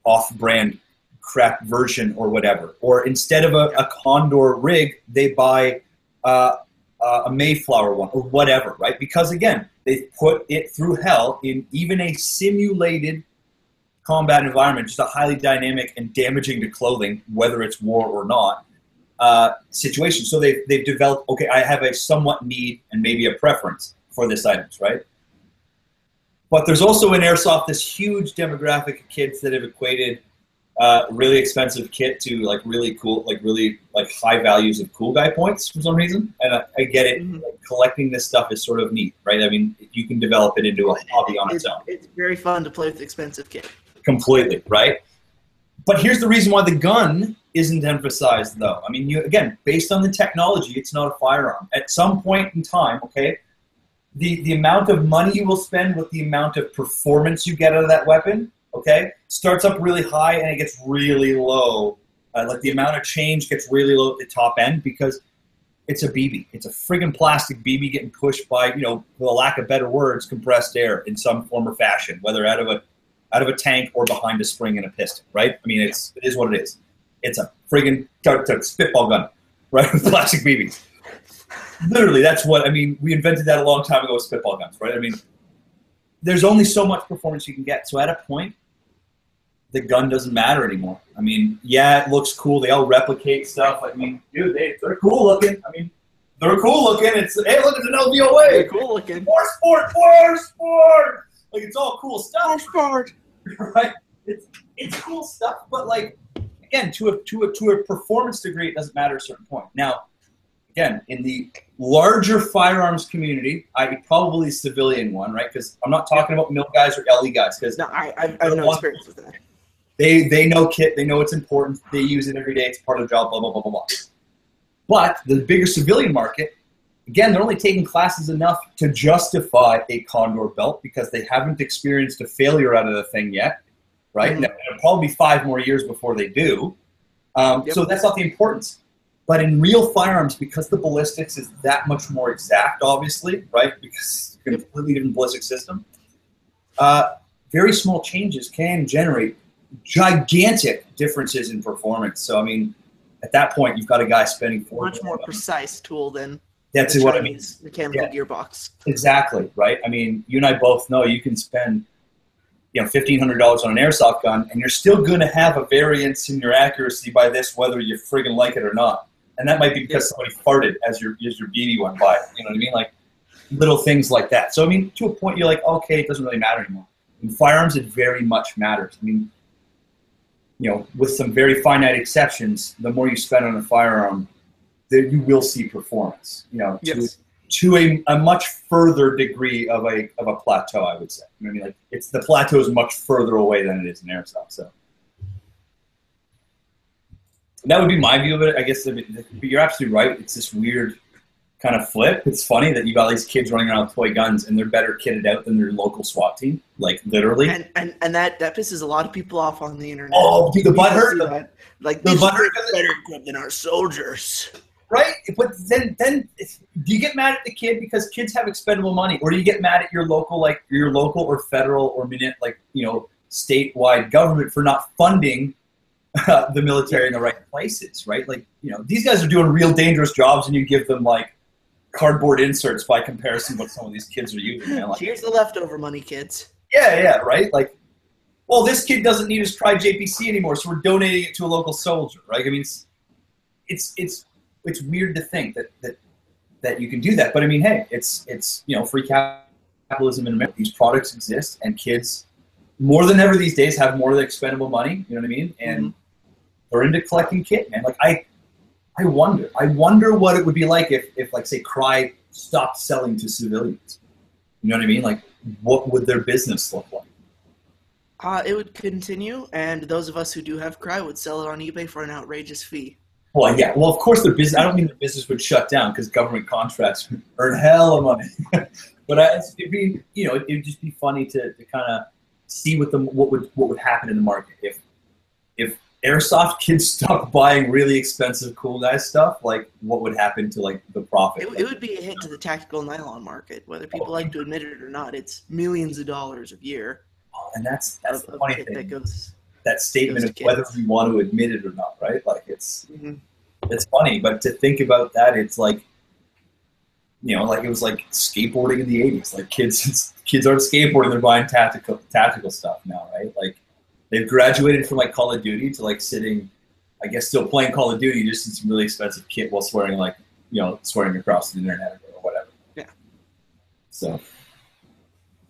off brand crap version or whatever. Or instead of a, a Condor rig, they buy uh, uh, a Mayflower one or whatever, right? Because again, they've put it through hell in even a simulated combat environment, just a highly dynamic and damaging to clothing, whether it's war or not, uh, situation. So they've, they've developed, okay, I have a somewhat need and maybe a preference for this items, right? But there's also in airsoft this huge demographic of kids that have equated uh, really expensive kit to like really cool, like really like high values of cool guy points for some reason. And I, I get it. Mhm. Like, collecting this stuff is sort of neat, right? I mean, you can develop it into a hobby on its It's, own it's very fun to play with expensive kit. completely, right? But here's the reason why the gun isn't emphasized, though. I mean, you again, based on the technology, it's not a firearm. At some point in time, okay, the the amount of money you will spend with the amount of performance you get out of that weapon, okay, starts up really high and it gets really low. Uh, like the amount of change gets really low at the top end because it's a BB. It's a friggin' plastic BB getting pushed by, you know, for the lack of better words, compressed air in some form or fashion, whether out of a out of a tank or behind a spring and a piston, right? I mean, it's it is what it is. It's a friggin' t- t- spitball gun, right, with plastic BBs. Literally, that's what I mean. We invented that a long time ago with spitball guns, right? I mean, there's only so much performance you can get. So at a point, the gun doesn't matter anymore. I mean, yeah, it looks cool. They all replicate stuff. I mean, dude, they, they're cool looking. I mean, they're cool looking. It's hey, look, it's an LVOA. They're cool looking. War Sport, War Sport. Like it's all cool stuff, War Sport. right? It's it's cool stuff, but like again, to a to a to a performance degree, it doesn't matter at a certain point. Now, again, in the larger firearms community, I probably civilian one, right? Because I'm not talking about mil guys or LE guys, because No, I, I, I have no experience with that. they they know kit, they know it's important, they use it every day, it's part of the job, blah blah blah blah blah. But the bigger civilian market, again, they're only taking classes enough to justify a condor belt because they haven't experienced a failure out of the thing yet, right? Mhm. It'll probably be five more years before they do. Um, Yep. So that's not the importance. But in real firearms, because the ballistics is that much more exact, obviously, right? Because it's a completely different ballistic system. Uh, very small changes can generate gigantic differences in performance. So I mean, at that point, you've got a guy spending four. Much more precise tool than That's what I mean. Mechanical Yeah. gearbox. Exactly right. I mean, you and I both know you can spend, you know, fifteen hundred dollars on an airsoft gun, and you're still going to have a variance in your accuracy by this, whether you friggin' like it or not. And that might be because somebody farted as your as your BB went by. You know what I mean? Like little things like that. So I mean, to a point, you're like, okay, it doesn't really matter anymore. In firearms, it very much matters. I mean, you know, with some very finite exceptions, the more you spend on a firearm, there you will see performance. You know, Yes. to a, a much further degree of a of a plateau, I would say. You know I mean, like it's the plateau is much further away than it is in airsoft. So that would be my view of it. I guess. I mean, but you're absolutely right. It's this weird kind of flip. It's funny that you got these kids running around with toy guns and they're better kitted out than their local SWAT team. Like literally. And, and and that that pisses a lot of people off on the internet. Oh, dude, the butt hurt. Like The butt are hurt. better equipped than our soldiers. Right, but then then do you get mad at the kid because kids have expendable money, or do you get mad at your local like your local or federal or like you know statewide government for not funding uh, the military in the right places? Right, like you know these guys are doing real dangerous jobs, and you give them like cardboard inserts by comparison what some of these kids are using. Like, Here's the leftover money, kids. yeah, yeah, right. Like, well, this kid doesn't need his Crye JPC anymore, so we're donating it to a local soldier, right? I mean, it's it's it's, it's weird to think that, that that you can do that, but I mean, hey, it's it's you know free capitalism in America. These products exist, and kids more than ever these days have more of the expendable money. You know what I mean? And they're into collecting kit, man. Like I, I wonder, I wonder what it would be like if if like say Crye stopped selling to civilians. You know what I mean? Like, what would their business look like? Uh, it would continue, and those of us who do have Crye would sell it on eBay for an outrageous fee. Well, yeah. Well, of course, their business. I don't mean their business would shut down because government contracts earn hell of money. but I, it'd be, you know, it'd just be funny to, to kind of see what the what would what would happen in the market if if airsoft kids stopped buying really expensive cool guy stuff. Like, what would happen to like the profit? It, it would be a hit to the tactical nylon market, whether people like to admit it or not. It's millions of dollars a year oh, and that's that's of, the funny thing. that goes. That statement of whether we want to admit it or not, right? Like, it's Mhm. it's funny, but to think about that, it's like, you know, like it was like skateboarding in the '80s. Like kids, kids aren't skateboarding; they're buying tactical tactical stuff now, right? Like they've graduated from like Call of Duty to like sitting, I guess, still playing Call of Duty just in some really expensive kit while swearing like, you know, swearing across the internet or whatever. Yeah. So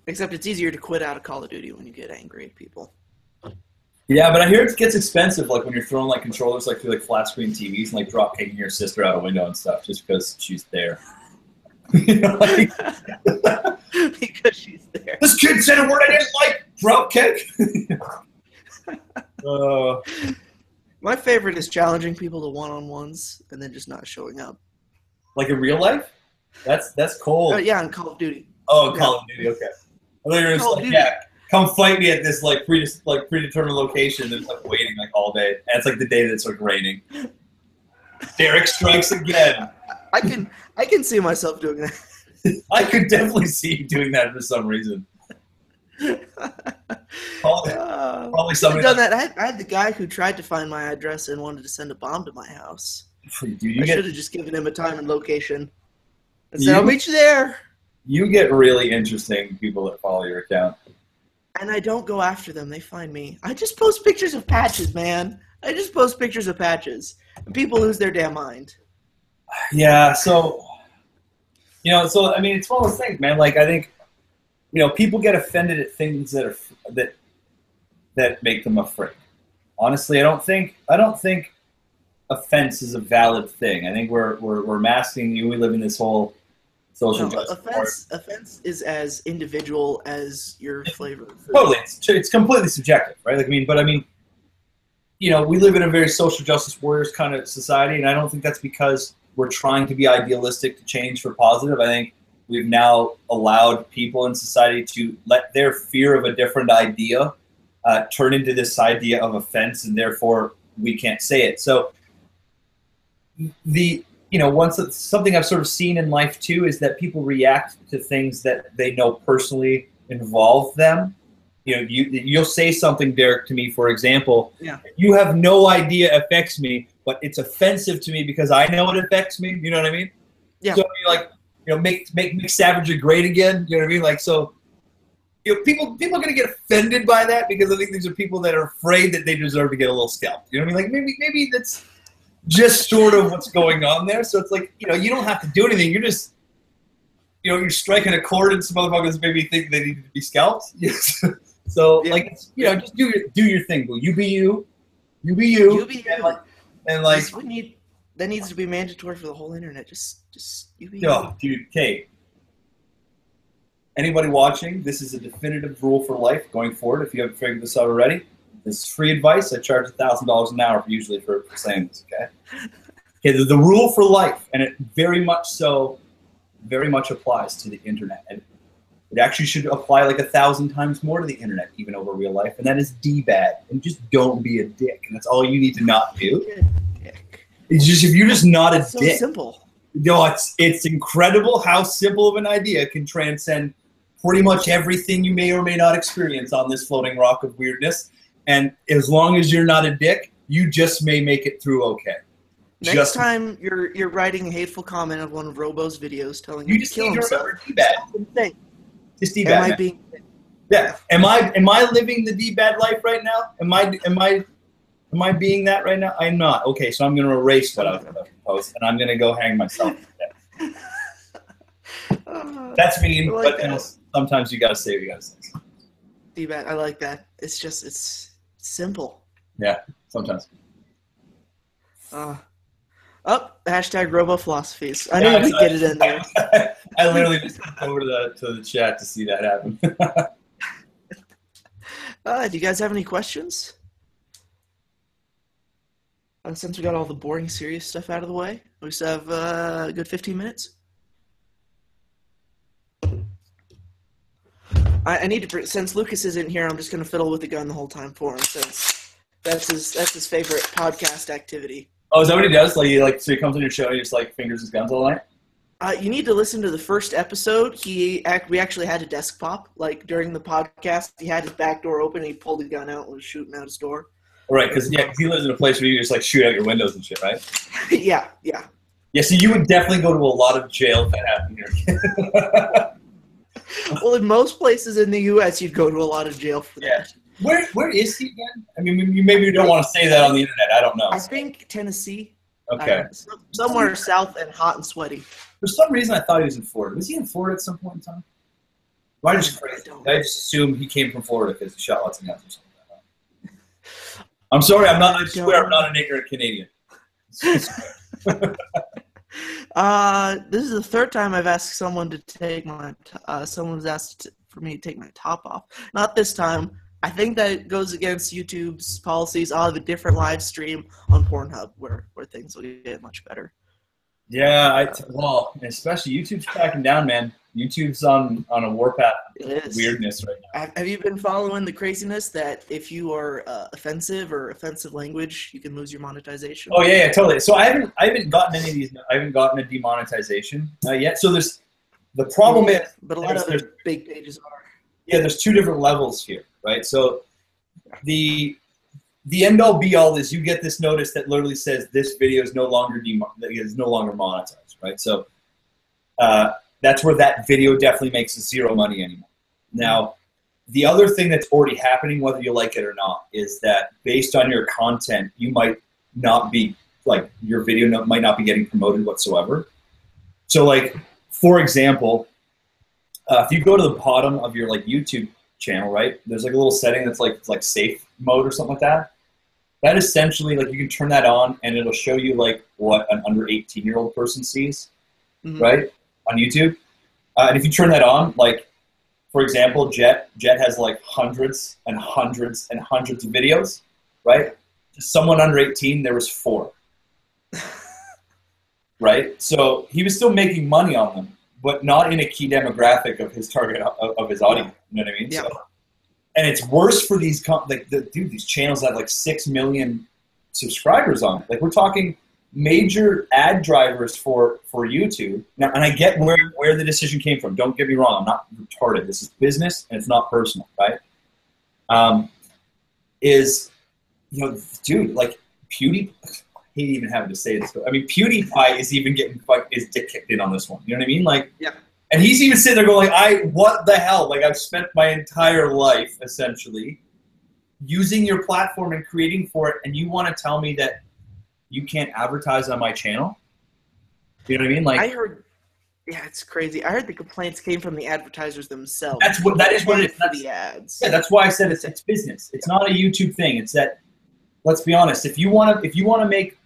Except it's easier to quit out of Call of Duty when you get angry at people. Yeah, but I hear it gets expensive, like when you're throwing like controllers like through like flat screen TVs and like drop kicking your sister out a window and stuff just because she's there. You know, like, because she's there. this kid said a word I didn't like. Drop kick. uh, My favorite is challenging people to one on ones and then just not showing up. like in real life, that's that's cold. Uh, yeah, in Call of Duty. Oh, Call of Duty. Okay. I thought you were just Call of like, Duty. yeah, come fight me at this like pre like predetermined location. It's like waiting like all day. And it's like the day that it's like raining. Derek strikes again. I can I can see myself doing that. I could definitely see you doing that for some reason. Probably, Uh, probably I've somebody. done that. I had, I had the guy who tried to find my address and wanted to send a bomb to my house. Dude, you I should have just given him a time and location. I said, I'll meet you there. you get really interesting people that follow your account. And I don't go after them. They find me. I just post pictures of patches, man. I just post pictures of patches. And people lose their damn mind. Yeah, so you know, so I mean, it's one of those things, man. Like I think, you know, people get offended at things that are that that make them afraid. Honestly, I don't think I don't think offense is a valid thing. I think we're we're, we're masking. You, we live in this whole social No, justice. offense, offense is as individual as your flavor. Totally, it's, it's completely subjective, right? Like I mean, but I mean, you know, we live in a very social justice warriors kind of society, and I don't think that's because we're trying to be idealistic to change for positive. I think we've now allowed people in society to let their fear of a different idea uh, turn into this idea of offense, and therefore we can't say it. So the you know once it's something I've sort of seen in life too is that people react to things that they know personally involve them. You know, you you'll say something, Derek, to me, for example. Yeah. You have no idea affects me, but it's offensive to me because I know it affects me. You know what I mean? Yeah. So you're like, you know, make make make savagery great again. You know what I mean? Like so. You know, people people are gonna get offended by that because I think these are people that are afraid that they deserve to get a little scalped. You know what I mean? Like maybe maybe that's just sort of what's going on there. So it's like you know you don't have to do anything. You're just you know you're striking a chord, and some motherfuckers maybe think they need to be scalped. Yes. so Yeah. like it's, you know just do your do your thing, boo. You be you. You be you. You be and you. like, and like we need that needs to be mandatory for the whole internet. Just, just you be. Oh, dude, Kate. Anybody watching, this is a definitive rule for life going forward. If you haven't figured this out already, this is free advice. I charge thousand dollars an hour usually for, for saying this. Okay. Okay. The, the rule for life, and it very much so, very much applies to the internet, and it actually should apply like a thousand times more to the internet, even over real life. And that is d bad, and just don't be a dick. And that's all you need to not do. Dick. It's just if you're just not a So dick. simple. No, it's it's incredible how simple of an idea can transcend pretty much everything you may or may not experience on this floating rock of weirdness. And as long as you're not a dick, you just may make it through okay. Next Just- time you're you're writing a hateful comment of one of Robo's videos telling You him just to kill need to himself. remember D-bad. stop and think, Just Am. I being? Yeah. Am I am I living the D-bad life right now? Am I am I am I being that right now? I'm not. Okay, so I'm gonna erase what I was about to post and I'm gonna go hang myself. That's mean, like but you that. know, sometimes you gotta say what you gotta say. D bad. I like that. It's just it's simple. Yeah, sometimes. Uh, up hashtag Robo philosophies. I knew Yeah, we'd get it in there. I literally just went over to the to the chat to see that happen. Uh, do you guys have any questions? Uh, since we got all the boring, serious stuff out of the way, we still have uh, a good 15 minutes. I, I need to, since Lucas isn't here, I'm just going to fiddle with the gun the whole time for him, since that's his that's his favorite podcast activity. oh, is that what he does? Like he like so he comes on your show and he just like fingers his guns all night? Uh, you need to listen to the first episode. He act, we actually had a desk pop like during the podcast. He had his back door open. and He pulled the gun out and was shooting out his door. Right, because yeah, 'cause he lives in a place where you just like shoot out your windows and shit, right? yeah, yeah. Yeah, so you would definitely go to a lot of jail if that happened here. Well, in most places in the U.S., you'd go to a lot of jail for Yeah. that. where where is he again? I mean, you maybe you don't want to say that on the internet. I don't know. I think Tennessee. Okay. Uh, somewhere south and hot and sweaty. For some reason, I thought he was in Florida. Was he in Florida at some point in time? Why I just I don't I just assumed he came from Florida because he shot lots of guns or something. I'm sorry. I'm not. I swear, I'm not an ignorant Canadian. Uh, this is the third time I've asked someone to take my. Uh, someone's asked for me to take my top off. Not this time. I think that goes against YouTube's policies. I'll have a different live stream on Pornhub where where things will get much better. Yeah, I well, especially YouTube's cracking down, man. YouTube's on on a warpath weirdness right now. Have you been following the craziness that if you are uh, offensive or offensive language, you can lose your monetization? Oh yeah, yeah, totally. So I haven't I haven't gotten any of these. I haven't gotten a demonetization uh, yet. So there's the problem is but a lot of there's- other big pages are. yeah, there's two different levels here, right? So the the end all be all is you get this notice that literally says this video is no longer de- is no longer monetized, right? So uh, that's where that video definitely makes zero money anymore. Now, the other thing that's already happening, whether you like it or not, is that based on your content, you might not be like your video no, might not be getting promoted whatsoever. So, like for example, uh, if you go to the bottom of your like YouTube channel, right, there's like a little setting that's like like safe mode or something like that. That essentially like you can turn that on and it'll show you like what an under 18 year old person sees, Mhm. right, on YouTube. Uh, and if you turn that on, like for example, Jet Jet has like hundreds and hundreds and hundreds of videos, right? Someone under 18, there was four. right? So he was still making money on them, but not in a key demographic of his target of, of his audience. You know what I mean? Yeah. So, and it's worse for these com- like the, dude. These channels have like six million subscribers on it. Like we're talking major ad drivers for for YouTube. Now, and I get where where the decision came from. Don't get me wrong. I'm not retarded. This is business and it's not personal, right? Um, is you know, dude, like PewDiePie. I hate even having to say this. But, I mean, PewDiePie is even getting like his dick kicked in on this one. You know what I mean? Like, Yeah. And he's even sitting there going, "I what the hell? Like, I've spent my entire life essentially using your platform and creating for it, and you want to tell me that you can't advertise on my channel? You know what I mean? Like, I heard. Yeah, it's crazy. I heard the complaints came from the advertisers themselves. That's what- that is what it is. That's- the ads. Yeah, that's why I said it's it's business. It's not a YouTube thing. It's that let's be honest, if you want to if you want to make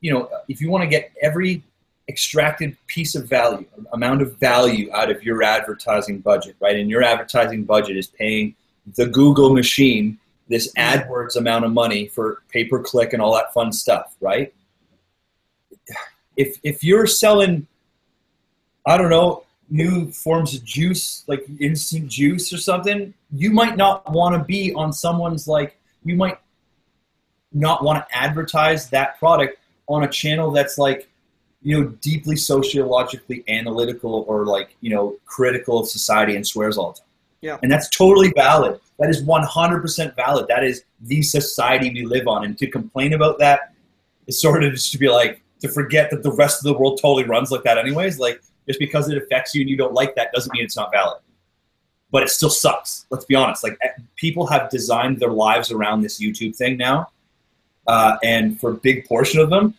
you know, if you want to get every extracted piece of value, amount of value out of your advertising budget, right? And your advertising budget is paying the Google machine this AdWords amount of money for pay per click and all that fun stuff, right? If if you're selling I don't know, new forms of juice, like instant juice or something, you might not want to be on someone's like, you might not want to advertise that product on a channel that's like, you know, deeply sociologically analytical or like, you know, critical of society and swears all the time. Yeah. And that's totally valid. That is 100% valid. That is the society we live on. And to complain about that is sort of just to be like, to forget that the rest of the world totally runs like that anyways. Like, just because it affects you and you don't like that doesn't mean it's not valid. But it still sucks. Let's be honest. Like eh, people have designed their lives around this YouTube thing now, uh, and for a big portion of them,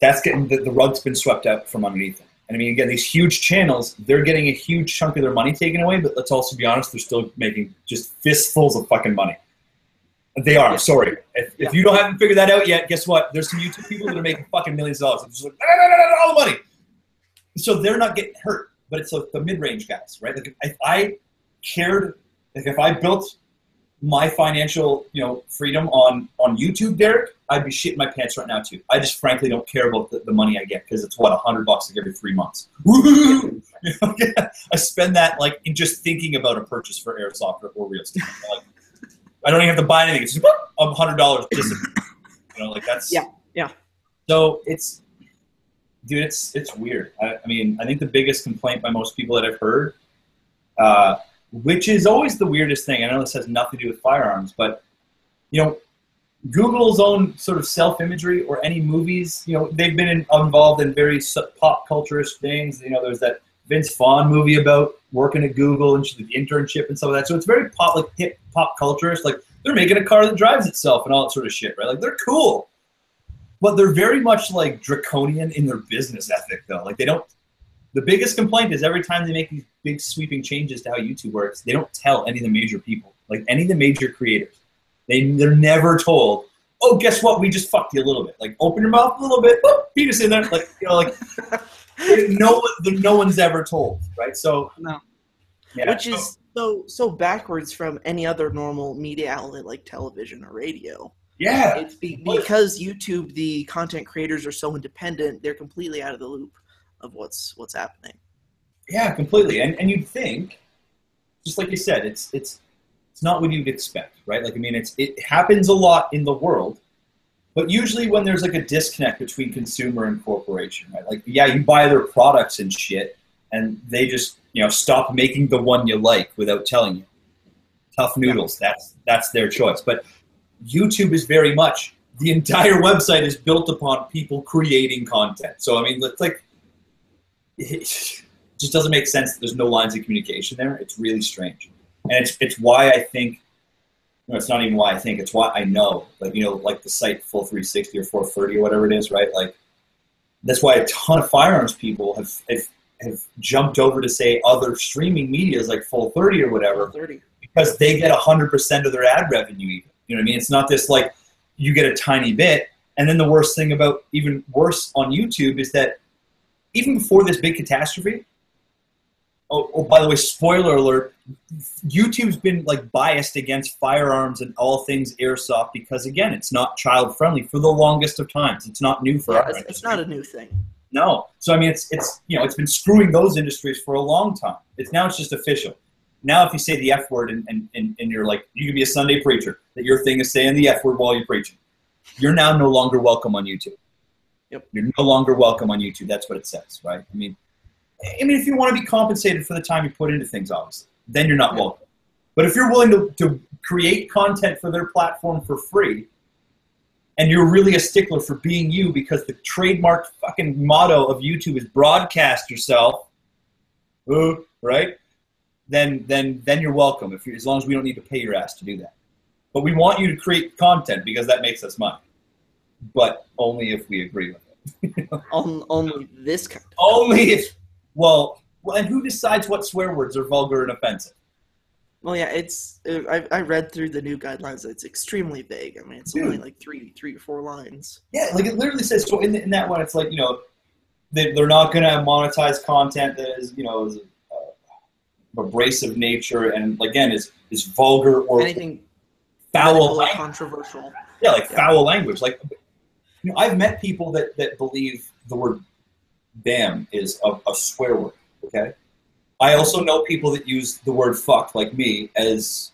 that's getting the, the rug's been swept out from underneath them. And I mean, again, these huge channels, they're getting a huge chunk of their money taken away. But let's also be honest, they're still making just fistfuls of fucking money. They are. Yeah. Sorry. If, Yeah. if you don't haven't figured that out yet, guess what? There's some YouTube people that are making fucking millions of dollars. It's just like, no, no, no, no, no, all the money. So they're not getting hurt, but it's like the mid-range guys, right? Like if I cared, like if I built my financial, you know, freedom on on YouTube, Derek, I'd be shitting my pants right now too. I just frankly don't care about the, the money I get because it's what a hundred bucks like every three months. Woo! You know, yeah. I spend that like in just thinking about a purchase for airsoft or, or real estate. Like, I don't even have to buy anything. It's just a hundred dollars. Just you know, like that's Yeah, yeah. So it's dude, it's it's weird. I, I mean, I think the biggest complaint by most people that I've heard, uh, which is always the weirdest thing. I know this has nothing to do with firearms, but you know, Google's own sort of self-imagery or any movies, you know, they've been in, involved in very pop culture-ish things. You know, there's that Vince Vaughn movie about working at Google and the internship and stuff like that. So it's very pop, like hip pop culture-ish. Like they're making a car that drives itself and all that sort of shit, right? Like they're cool but they're very much like draconian in their business ethic though like they don't the biggest complaint is every time they make these big sweeping changes to how youtube works they don't tell any of the major people like any of the major creators. They, they're never told oh guess what? We just fucked you a little bit. Like open your mouth a little bit. Oh, penis in there. Like you know like no no one's ever told right? So No. yeah, Which is so so backwards from any other normal media outlet like television or radio. yeah. It's be, because YouTube, the content creators are so independent; they're completely out of the loop of what's what's happening. Yeah, completely. And and you'd think, just like you said, it's it's it's not what you'd expect, right? Like I mean, it's it happens a lot in the world, but usually when there's like a disconnect between consumer and corporation, right? Like yeah, you buy their products and shit, and they just you know, stop making the one you like without telling you. Tough noodles. That's that's their choice. But YouTube is very much the entire website is built upon people creating content. So I mean, it's like it just doesn't make sense that there's no lines of communication there. It's really strange, and it's it's why I think. No, it's not even why I think. It's why I know. Like you know, like the site Full 360 or 430 or whatever it is, right? Like that's why a ton of firearms people have have, have jumped over to say other streaming medias like Full 30 or whatever, 30. because they get 100% of their ad revenue. Even you know what I mean? It's not this like you get a tiny bit. And then the worst thing about even worse on YouTube is that even before this big catastrophe, oh, oh, by the way, spoiler alert, YouTube's been like biased against firearms and all things airsoft because again, it's not child friendly for the longest of times. It's not new for Yeah, our it's, it's not a new thing. no. So I mean, it's it's you know it's been screwing those industries for a long time. It's now it's just official. Now, if you say the F word and, and, and, and you're like you can be a Sunday preacher that your thing is saying the F word while you're preaching, you're now no longer welcome on YouTube. Yep. You're no longer welcome on YouTube. That's what it says, right? I mean, I mean, if you want to be compensated for the time you put into things, obviously, then you're not Yeah. welcome. But if you're willing to, to create content for their platform for free, and you're really a stickler for being you because the trademark fucking motto of YouTube is broadcast yourself, right? Then then then you're welcome. If you, as long as we don't need to pay your ass to do that, but we want you to create content because that makes us money, but only if we agree with it. On, only this kind. only if well, and who decides what swear words are vulgar and offensive? Well, yeah, it's. uh, I, I read through the new guidelines. It's extremely vague. I mean, it's only like three, three or four lines. Yeah, like it literally says. So in, in that one, it's like you know, they, they're not going to monetize content that is you know is uh, abrasive nature and again is is vulgar or Anything foul language. controversial. Yeah, like Yeah. foul language. Like you know, I've met people that that believe the word "damn" is a, a swear word. Okay, I also know people that use the word "fuck" like me as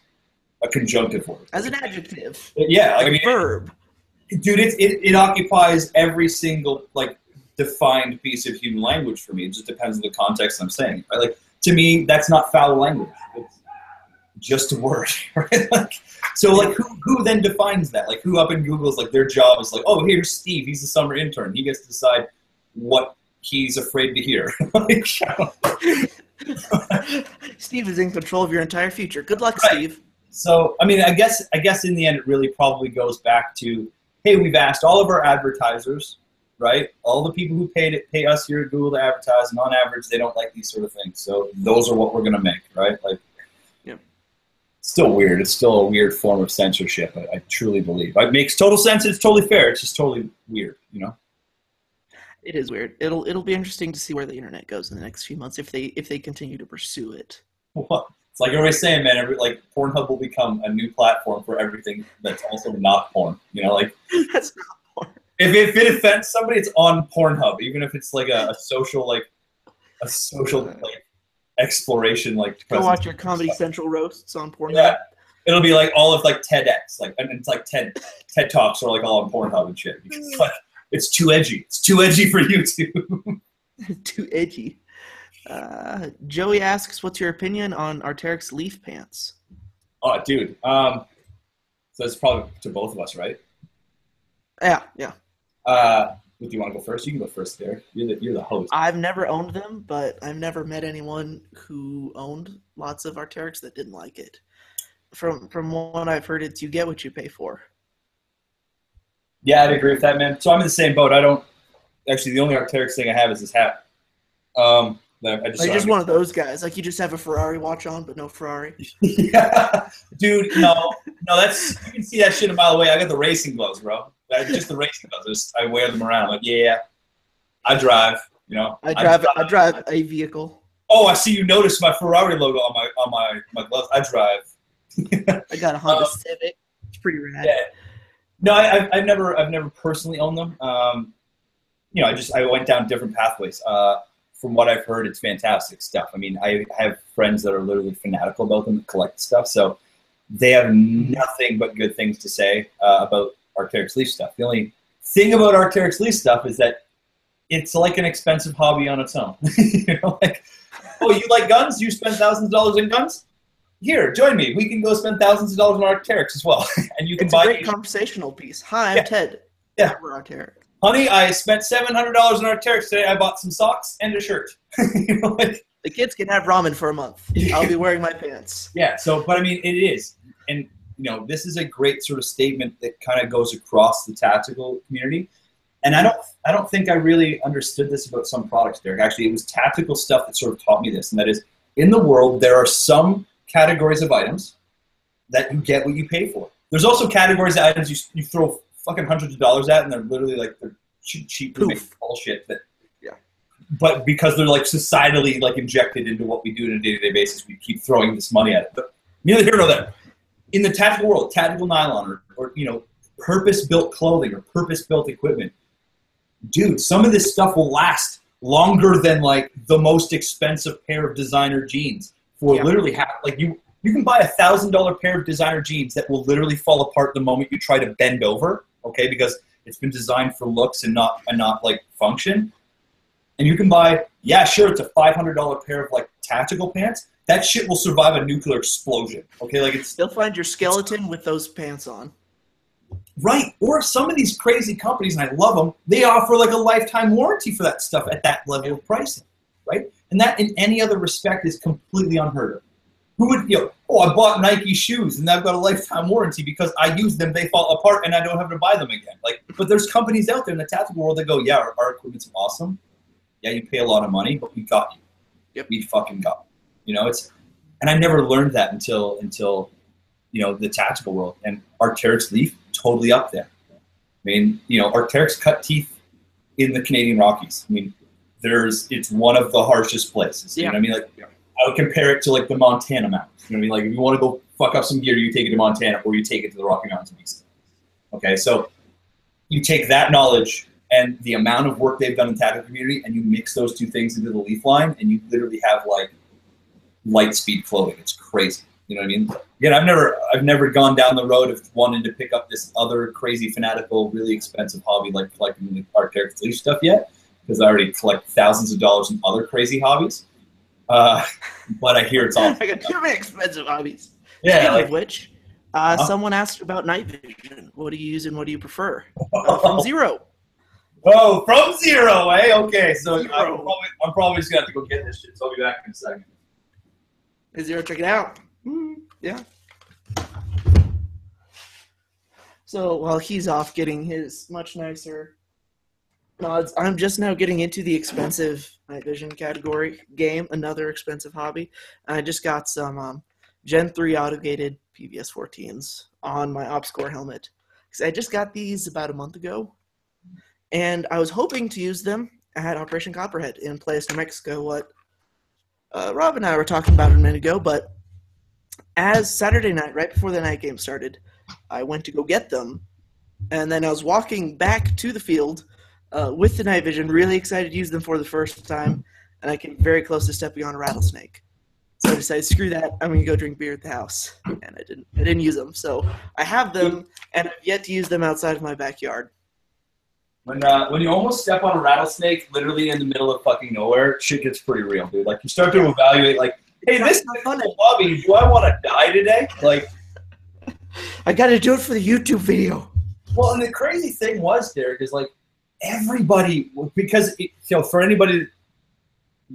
a conjunctive word. As an adjective. Yeah, like, I mean, verb. dude, it, it, it occupies every single like defined piece of human language for me. It just depends on the context I'm saying. Right? Like to me, that's not foul language. Just a word, right? Like, so like who who then defines that? Like who up in Google's like their job is like, oh, here's Steve. He's a summer intern. He gets to decide what he's afraid to hear. like, Steve is in control of your entire future. Good luck, Right. Steve. So, I mean, I guess I guess in the end, it really probably goes back to, hey, we've asked all of our advertisers, right? All the people who paid it, pay us here at Google to advertise, and on average, they don't like these sort of things. So those are what we're gonna make, right? Like. Still weird. It's still a weird form of censorship. I, I truly believe it makes total sense. It's totally fair. It's just totally weird, you know. It is weird. It'll it'll be interesting to see where the internet goes in the next few months if they if they continue to pursue it. What? It's like everybody's saying, man. Every, like Pornhub will become a new platform for everything that's also not porn. You know, like. That's not porn. If, if it offends somebody, it's on Pornhub, even if it's like a, a social like a social like exploration like. Go watch your Comedy Central roasts on Pornhub. Yeah, it'll be like all of like TEDx, like and it's like TED TED talks are like all on Pornhub and shit. It's like it's too edgy. It's too edgy for YouTube. Too edgy. Uh, Joey asks, "What's your opinion on Arc'teryx leaf pants?" oh, dude. Um, so it's probably to both of us, right? Yeah, yeah. Uh, do you want to go first? You can go first, there. You're the you're the host. I've never owned them, but I've never met anyone who owned lots of Arc'teryx that didn't like it. From from what I've heard, it's you get what you pay for. Yeah, I'd agree with that, man. So I'm in the same boat. I don't actually. The only Arc'teryx thing I have is this hat. Um, I just, Like just one of those guys. Like you just have a Ferrari watch on, but no Ferrari. yeah, dude. No, no. That's you can see that shit a mile away. I got the racing gloves, bro. I, just the racing gloves. I wear them around. Like, yeah, I drive. You know, I drive. I drive a vehicle. Oh, I see. You noticed my Ferrari logo on my on my my gloves. I drive. I got a Honda Um, Civic. It's pretty rad. Yeah. No, I, I've, I've never, I've never personally owned them. Um, you know, I just, I went down different pathways. Uh, from what I've heard, it's fantastic stuff. I mean, I have friends that are literally fanatical about them, that collect stuff. So they have nothing but good things to say uh, about Arc'teryx Leaf stuff. The only thing about Arc'teryx Leaf stuff is that it's like an expensive hobby on its own. you know, like oh, you like guns? You spend thousands of dollars in guns? Here, join me. We can go spend thousands of dollars on Arc'teryx as well, and you can It's a buy. great conversational piece. Hi, I'm Yeah. Ted. Yeah. We're Arc'teryx. Honey, I spent seven hundred dollars on Arc'teryx today. I bought some socks and a shirt. you know, like, The kids can have ramen for a month. I'll be wearing my pants. Yeah. So, but I mean, it is, and you know, this is a great sort of statement that kind of goes across the tactical community. And I don't, I don't think I really understood this about some products, Derek. Actually, it was tactical stuff that sort of taught me this, and that is, in the world, there are some categories of items that you get what you pay for. There's also categories of items you, you throw fucking hundreds of dollars at, and they're literally like they're cheap, cheap to make Poof. bullshit that Yeah. but because they're like societally like injected into what we do on a day-to-day basis, we keep throwing this money at it. But neither here nor there. In the tactical world, tactical nylon or, or you know, purpose-built clothing or purpose-built equipment, dude, some of this stuff will last longer than like the most expensive pair of designer jeans for Yeah. literally half. Like you, you can buy a thousand dollar pair of designer jeans that will literally fall apart the moment you try to bend over. Okay, because it's been designed for looks and not and not like function and you can buy, yeah, sure, it's a five hundred dollar pair of like tactical pants. That shit will survive a nuclear explosion. Okay, like it's You'll find your skeleton with those pants on. right. Or some of these crazy companies, and I love them, they offer like a lifetime warranty for that stuff at that level of pricing, right? And that, in any other respect, is completely unheard of. Who would, you know, oh, I bought Nike shoes and I've got a lifetime warranty because I use them, they fall apart, and I don't have to buy them again. Like, but there's companies out there in the tactical world that go, yeah, our, our equipment's awesome. Yeah, you pay a lot of money, but we got you. Yep. We fucking got you. You know, it's, and I never learned that until until, you know, the tactical world and Arc'teryx Leaf totally up there. I mean, you know, Arc'teryx cut teeth in the Canadian Rockies. I mean, there's it's one of the harshest places. You know what I mean? Like I would compare it to like the Montana Mountains. You know what I mean? Like if you want to go fuck up some gear, you take it to Montana or you take it to the Rocky Mountains. Okay, so you take that knowledge and the amount of work they've done in the tactical community, and you mix those two things into the leaf line, and you literally have like light speed clothing. It's crazy. You know what I mean? Again, I've never I've never gone down the road of wanting to pick up this other crazy fanatical, really expensive hobby like collecting the Arc'teryx leaf stuff yet, because I already collect thousands of dollars in other crazy hobbies. Uh, but I hear it's all I got too many expensive hobbies. yeah. Speaking Like, of which, uh, Huh? someone asked about night vision. What do you use and what do you prefer? Uh, from zero. oh, from zero, eh? Okay, so I'm probably, I'm probably just gonna have to go get this shit. So I'll be back in a second. Is zero check it out? Mm, yeah. So while he's off getting his much nicer nods, I'm just now getting into the expensive night vision category game, another expensive hobby. And I just got some um, Gen 3 autogated PVS 14s on my OpsCore helmet. Because I just got these about a month ago. And I was hoping to use them at Operation Copperhead in Playas New Mexico, what uh, Rob and I were talking about it a minute ago, but as Saturday night, right before the night game started, I went to go get them, and then I was walking back to the field uh, with the night vision, really excited to use them for the first time, and I came very close to stepping on a rattlesnake. So I decided, screw that, I'm gonna go drink beer at the house, and I didn't. I didn't use them, so I have them, and I've yet to use them outside of my backyard. When uh, when you almost step on a rattlesnake, literally in the middle of fucking nowhere, shit gets pretty real, dude. Like you start to evaluate, like, hey, this is fun. cool hobby. Do I want to die today? Like, I got to do it for the YouTube video. well, and the crazy thing was, Derek, is like everybody because it, you know for anybody,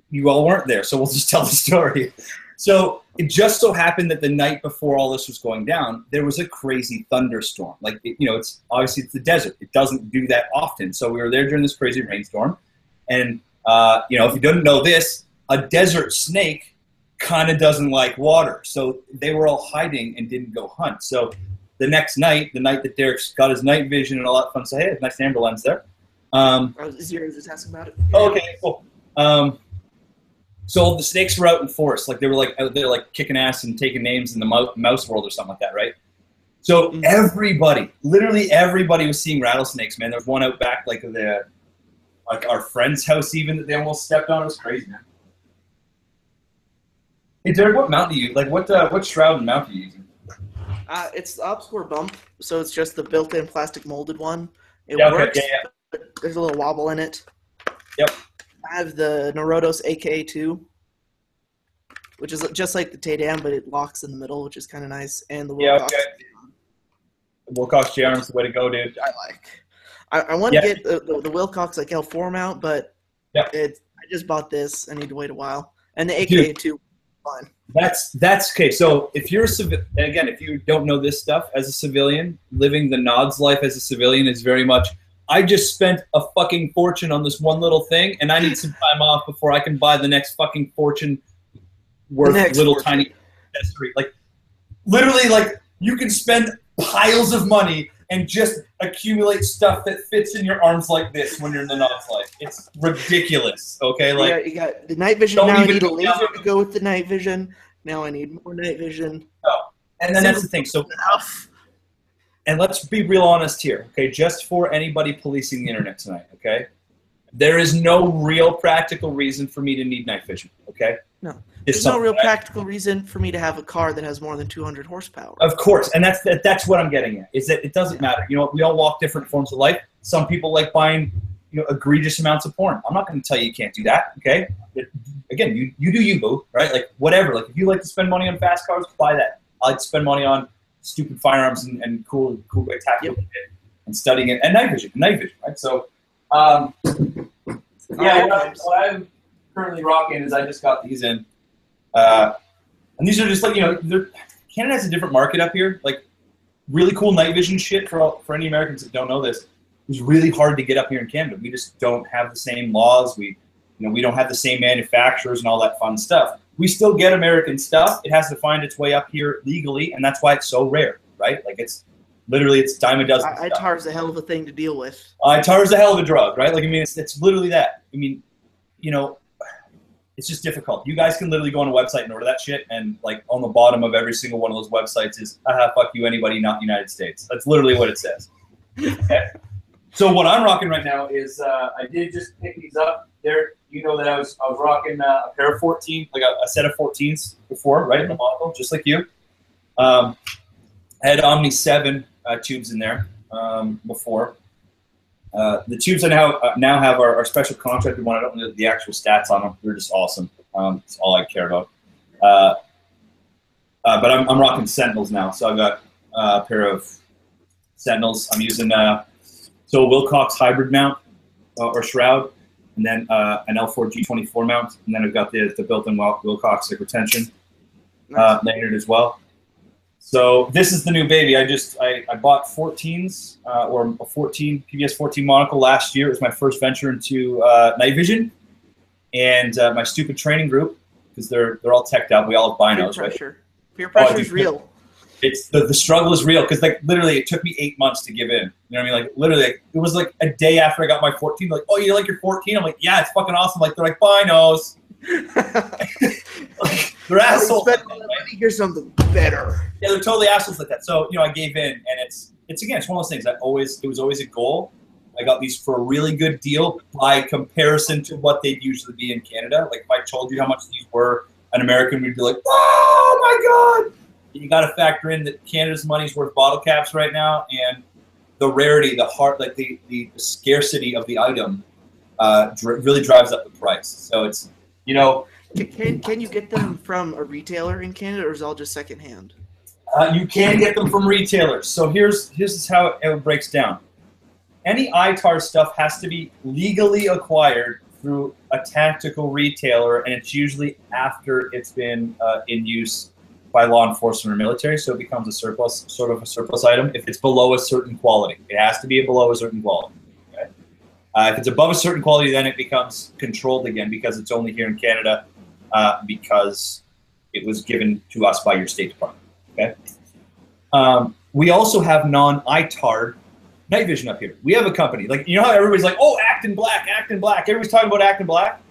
you all weren't there, so we'll just tell the story. So it just so happened that the night before all this was going down, there was a crazy thunderstorm. Like it, you know, it's obviously it's the desert; it doesn't do that often. So we were there during this crazy rainstorm, and uh, you know, if you didn't know this, a desert snake kind of doesn't like water. So they were all hiding and didn't go hunt. So the next night, the night that Derek got his night vision and all that fun stuff, hey, nice amber lens there. Um, I was zero just asking about it. Oh, okay, cool. Um, so the snakes were out in force, like they were like out there, like kicking ass and taking names in the mouse world or something like that, right? So Mm. everybody, literally everybody, was seeing rattlesnakes. Man, there was one out back, like the, like our friend's house, even that they almost stepped on. It was crazy, man. Hey, Derek, what mount do you like? What uh, what shroud and mount are you using? Uh, it's the OpsCore bump, so it's just the built-in plastic molded one. It Yeah, okay, works, yeah, there's a little wobble in it. Yep. I have the Norotos AK2, which is just like the Taydan, but it locks in the middle, which is kind of nice. And the Wilcox Yeah, Wilcox, okay. Wilcox JRM's the way to go, dude. I like. I, I want to Yeah. get the, the, the Wilcox like L4 mount, but Yep. it, I just bought this. I need to wait a while. And the Dude. AK too, fine. That's that's okay. So if you're a and again, if you don't know this stuff as a civilian, living the Nods life as a civilian is very much. I just spent a fucking fortune on this one little thing, and I need some time off before I can buy the next fucking fortune worth little fortune. tiny accessory. Like literally, like you can spend piles of money and just accumulate stuff that fits in your arms like this when you're in the Nods life. It's ridiculous. Okay, like. you, got, you got the night vision. Now I need a laser down. to go with the night vision. Now I need more night vision. Oh. And then that's the thing. So Enough. And let's be real honest here, okay? Just for anybody policing the internet tonight, okay? There is no real practical reason for me to need night vision, okay? No. There's no real I- practical reason for me to have a car that has more than 200 horsepower. Of course, and that's that, that's what I'm getting at. Is that it doesn't matter. You know, we all walk different forms of life. Some people like buying, you know, egregious amounts of porn. I'm not going to tell you you can't do that. Okay. Again, you you do you, boo. Right? Like whatever. Like if you like to spend money on fast cars, buy that. I like to spend money on stupid firearms and, and cool cool tactical shit and studying it and night vision, night vision. Right. So, um, yeah, what, I, what I'm currently rocking is I just got these in. Uh, and these are just like you know, they're, Canada has a different market up here. Like really cool night vision shit for all, for any Americans that don't know this. It's really hard to get up here in Canada. We just don't have the same laws. We you know we don't have the same manufacturers and all that fun stuff. We still get American stuff. It has to find its way up here legally, and that's why it's so rare, right? Like it's literally it's dime a dozen. I. ITAR is a hell of a thing to deal with. Uh, tar is a hell of a drug, right? Like, I mean, it's, it's literally that. I mean, you know, it's just difficult. You guys can literally go on a website and order that shit, and like on the bottom of every single one of those websites is, "Aha, fuck you, anybody not United States." That's literally what it says. So what I'm rocking right now is uh, I did just pick these up. There, you know that I was I was rocking uh, a pair of 14, like a, a set of 14s before, right in the model, just like you. Um, I had Omni 7 uh, tubes in there um, before. Uh, the tubes I now uh, now have are, special contracted one. I don't know the actual stats on them. They're just awesome. Um, that's all I care about. Uh, uh, but I'm, I'm rocking Sentinels now, so I've got uh, a pair of Sentinels. I'm using uh, so Wilcox hybrid mount or shroud, and then uh, an L4 G24 mount, and then I've got the, the built-in Wil- Wilcox like retention uh, lanyard as well. So this is the new baby. I just I, I bought 14s uh, or a 14 PVS 14 monocle last year. It was my first venture into uh, night vision, and uh, my stupid training group because they're they're all teched out. We all have Peer binos, right? pressure. Peer pressure dude, is real. It's the, the struggle is real because like literally it took me eight months to give in. You know what I mean? Like literally, like, it was like a day after I got my 14. Like, oh, you like your 14? I'm like, yeah, it's fucking awesome. Like they're like binos. Like, they're assholes. All that money, Here's something better. Yeah, they're totally assholes like that. So you know, I gave in, and it's it's again, it's one of those things. I always it was always a goal. I got these for a really good deal by comparison to what they'd usually be in Canada. Like if I told you how much these were, an American would be like, "Oh my god!" You got to factor in that Canada's money's worth bottle caps right now, and the rarity, the heart, like the the, the scarcity of the item, uh, dr- really drives up the price. So it's you know Can, can, you get them from a retailer in Canada, or is it all just secondhand? Uh, you can get them from retailers. So here's here's how it, it breaks down. Any ITAR stuff has to be legally acquired through a tactical retailer, and it's usually after it's been uh, in use by law enforcement or military. So it becomes a surplus, sort of a surplus item. If it's below a certain quality, it has to be below a certain quality. Okay? Uh, if it's above a certain quality, then it becomes controlled again because it's only here in Canada uh, because it was given to us by your State Department. Okay. Um, we also have non-ITAR night vision up here. We have a company like you know how everybody's like, oh, Acton Black, Acton Black. Everybody's talking about Acton Black.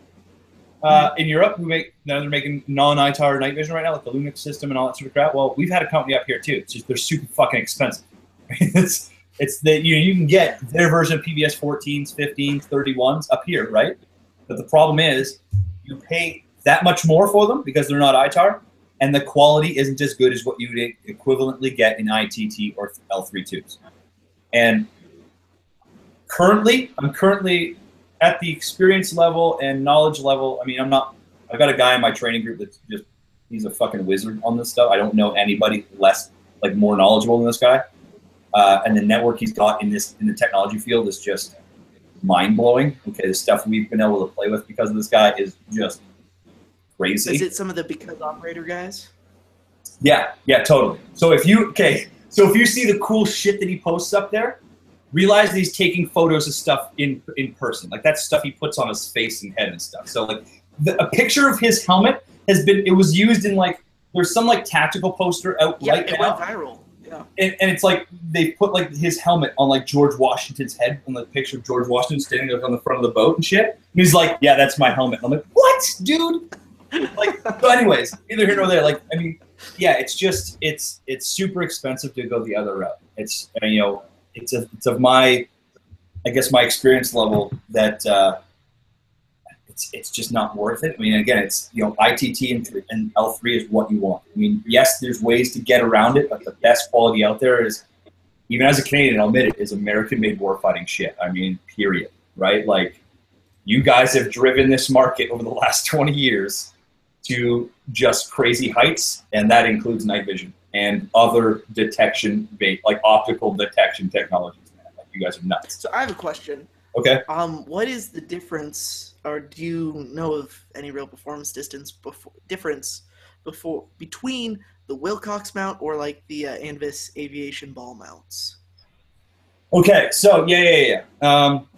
Uh, in Europe, we make now they're making non-ITAR night vision right now, like the Lumix system and all that sort of crap. Well, we've had a company up here too. It's just they're super fucking expensive. it's it's that you know, you can get their version of PVS 14s, 15s, 31s up here, right? But the problem is you pay that much more for them because they're not ITAR, and the quality isn't as good as what you would equivalently get in ITT or L3 tubes. And currently, I'm currently at the experience level and knowledge level. I mean, I'm not. I've got a guy in my training group that's just he's a fucking wizard on this stuff. I don't know anybody less like more knowledgeable than this guy. Uh, and the network he's got in this in the technology field is just mind blowing. Okay, the stuff we've been able to play with because of this guy is just crazy. Is it some of the because operator guys? Yeah, yeah, totally. So if you okay, so if you see the cool shit that he posts up there, realize he's taking photos of stuff in in person. Like that stuff he puts on his face and head and stuff. So like the, a picture of his helmet has been it was used in like there's some like tactical poster out Yeah, right it now went viral. Yeah. and, and it's like they put like his helmet on like George Washington's head on the picture of George Washington standing like on the front of the boat and shit. And he's like, "Yeah, that's my helmet." I'm like, "What, dude?" Like, so anyways, either here nor there. Like, I mean, yeah, it's just it's it's super expensive to go the other route. It's uh, you know, it's a, it's of my, I guess my experience level that uh, it's it's just not worth it. I mean, again, it's you know, ITT and, and L3 is what you want. I mean, yes, there's ways to get around it, but the best quality out there is, even as a Canadian, I'll admit it, is American-made warfighting shit. I mean, period. Right? Like, you guys have driven this market over the last 20 years to just crazy heights, and that includes night vision and other detection, ba- like optical detection technologies. Man. Like, you guys are nuts. So I have a question. Okay. Um, what is the difference, or do you know of any real performance distance before difference before between the Wilcox mount or like the uh, Anvis aviation ball mounts? Okay, so yeah, yeah, yeah. Um,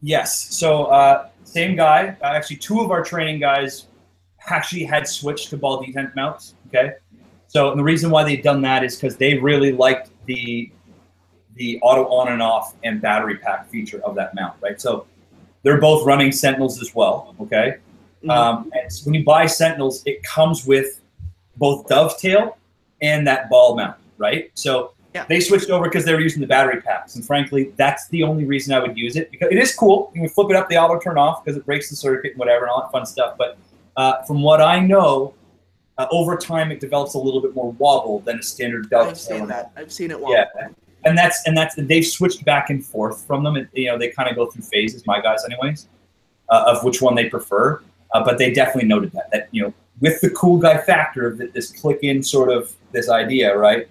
yes, so uh, same guy. Uh, actually, two of our training guys actually had switched to ball detent mounts. Okay, so the reason why they've done that is because they really liked the the auto on and off and battery pack feature of that mount, right? So they're both running Sentinels as well. Okay, Mhm. um, and so when you buy Sentinels, it comes with both dovetail and that ball mount, right? So Yeah. they switched over because they were using the battery packs, and frankly, that's the only reason I would use it because it is cool. You can flip it up, the auto turn off because it breaks the circuit and whatever, and all that fun stuff. But uh, from what I know, uh, over time it develops a little bit more wobble than a standard dovetail. I've seen that. I've seen it. Yeah, and that's and that's they've switched back and forth from them. And, you know, they kind of go through phases. My guys, anyways, uh, of which one they prefer. Uh, but they definitely noted that that you know, with the cool guy factor of this click in sort of this idea, right?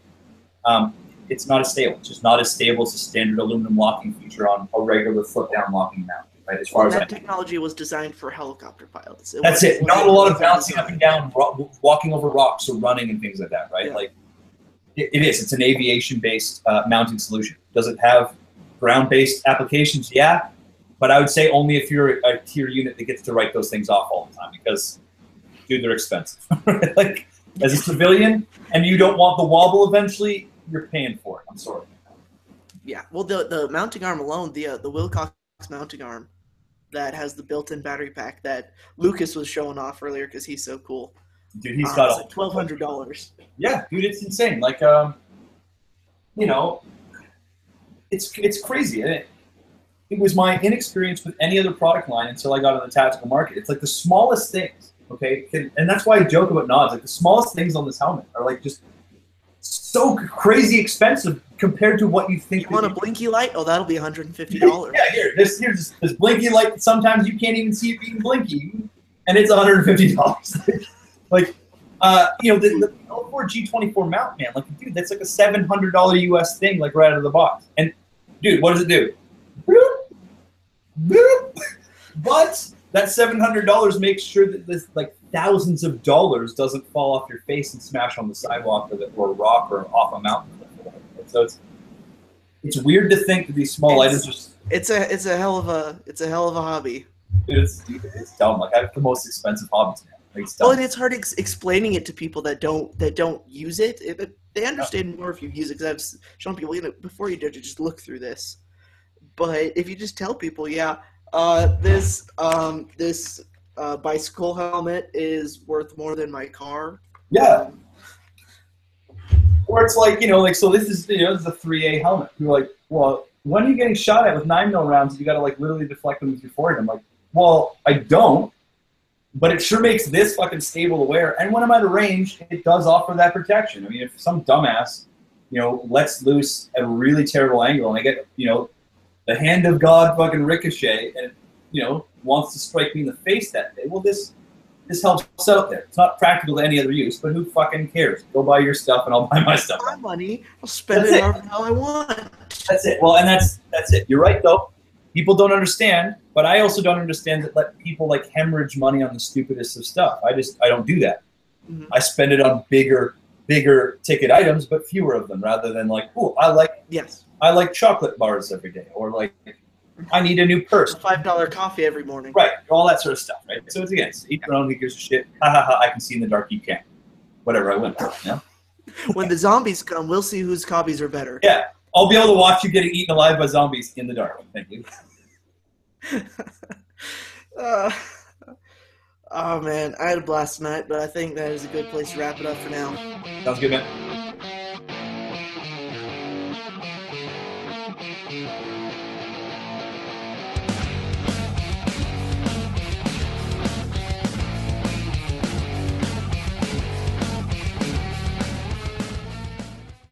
Um, it's not as stable. It's just not as stable as a standard aluminum locking feature on a regular flip down locking mount, right? As far Well, as I that technology was designed for helicopter pilots. It that's it. Not a lot of bouncing up and down, ro- walking over rocks, or running and things like that, right? Yeah. Like it, it is. It's an aviation-based uh, mounting solution. Does it have ground-based applications? Yeah, but I would say only if you're a tier unit that gets to write those things off all the time because, dude, they're expensive. like as a civilian, and you don't want the wobble eventually, you're paying for it. I'm sorry. Yeah. Well, the the mounting arm alone, the uh, the Wilcox mounting arm, that has the built-in battery pack that Lucas was showing off earlier because he's so cool. Dude, he's Uh, got like twelve hundred dollars. Yeah, dude, it's insane. Like, um, you know, it's it's crazy. It, it was my inexperience with any other product line until I got on the tactical market. It's like the smallest things, okay? Can- And that's why I joke about nods. Like the smallest things on this helmet are like just so crazy expensive compared to what you think. You want a blinky light? Oh, that'll be one hundred and fifty dollars. yeah, here, this here's this blinky light. Sometimes you can't even see it being blinky, and it's 150 dollars. like, uh, you know, the, the L4 G24 mount, man. Like, dude, that's like a 700 dollar US thing, like right out of the box. And dude, what does it do? Boop, boop. But that 700 dollars makes sure that this like thousands of dollars doesn't fall off your face and smash on the sidewalk or, the, or a rock or off a mountain. So it's it's weird to think that these small It's- items are It's a it's a hell of a it's a hell of a hobby. It's it's dumb. Like I have the most expensive hobbies now. Like. Well, and it's hard ex- explaining it to people that don't that don't use it. It- it- they understand more if you use it. Because I've shown people, you know, before you judge it, just look through this. But if you just tell people, yeah, uh, this um, this uh, bicycle helmet is worth more than my car. yeah. Or it's like you know, like so. This is you know, this is a three A helmet. You're like, well, when are you getting shot at with nine mil rounds? You got to like literally deflect them with your forehead. I'm like, well, I don't. But it sure makes this fucking stable to wear. And when I'm at a range, it does offer that protection. I mean, if some dumbass, you know, lets loose at a really terrible angle and I get, you know, the hand of God fucking ricochet and, you know, wants to strike me in the face that day, well, this this helps us out there. It's not practical to any other use, but who fucking cares? Go buy your stuff, and I'll buy my stuff. My money, I'll spend That's it however how I want. That's it. Well, and that's that's it. You're right though. People don't understand, but I also don't understand that let people like hemorrhage money on the stupidest of stuff. I just I don't do that. Mhm. I spend it on bigger bigger ticket items, but fewer of them, rather than like, oh, I like Yes, I like chocolate bars every day, or like I need a new purse. a five dollar coffee every morning. Right, all that sort of stuff, right? So it's again, it's eat your own, who gives a shit. Ha ha ha! I can see in the dark, you can't. Whatever, I. You know? When the zombies come, we'll see whose copies are better. Yeah, I'll be able to watch you getting eaten alive by zombies in the dark. Thank you. Uh, oh man, I had a blast tonight, but I think that is a good place to wrap it up for now. Sounds good, man.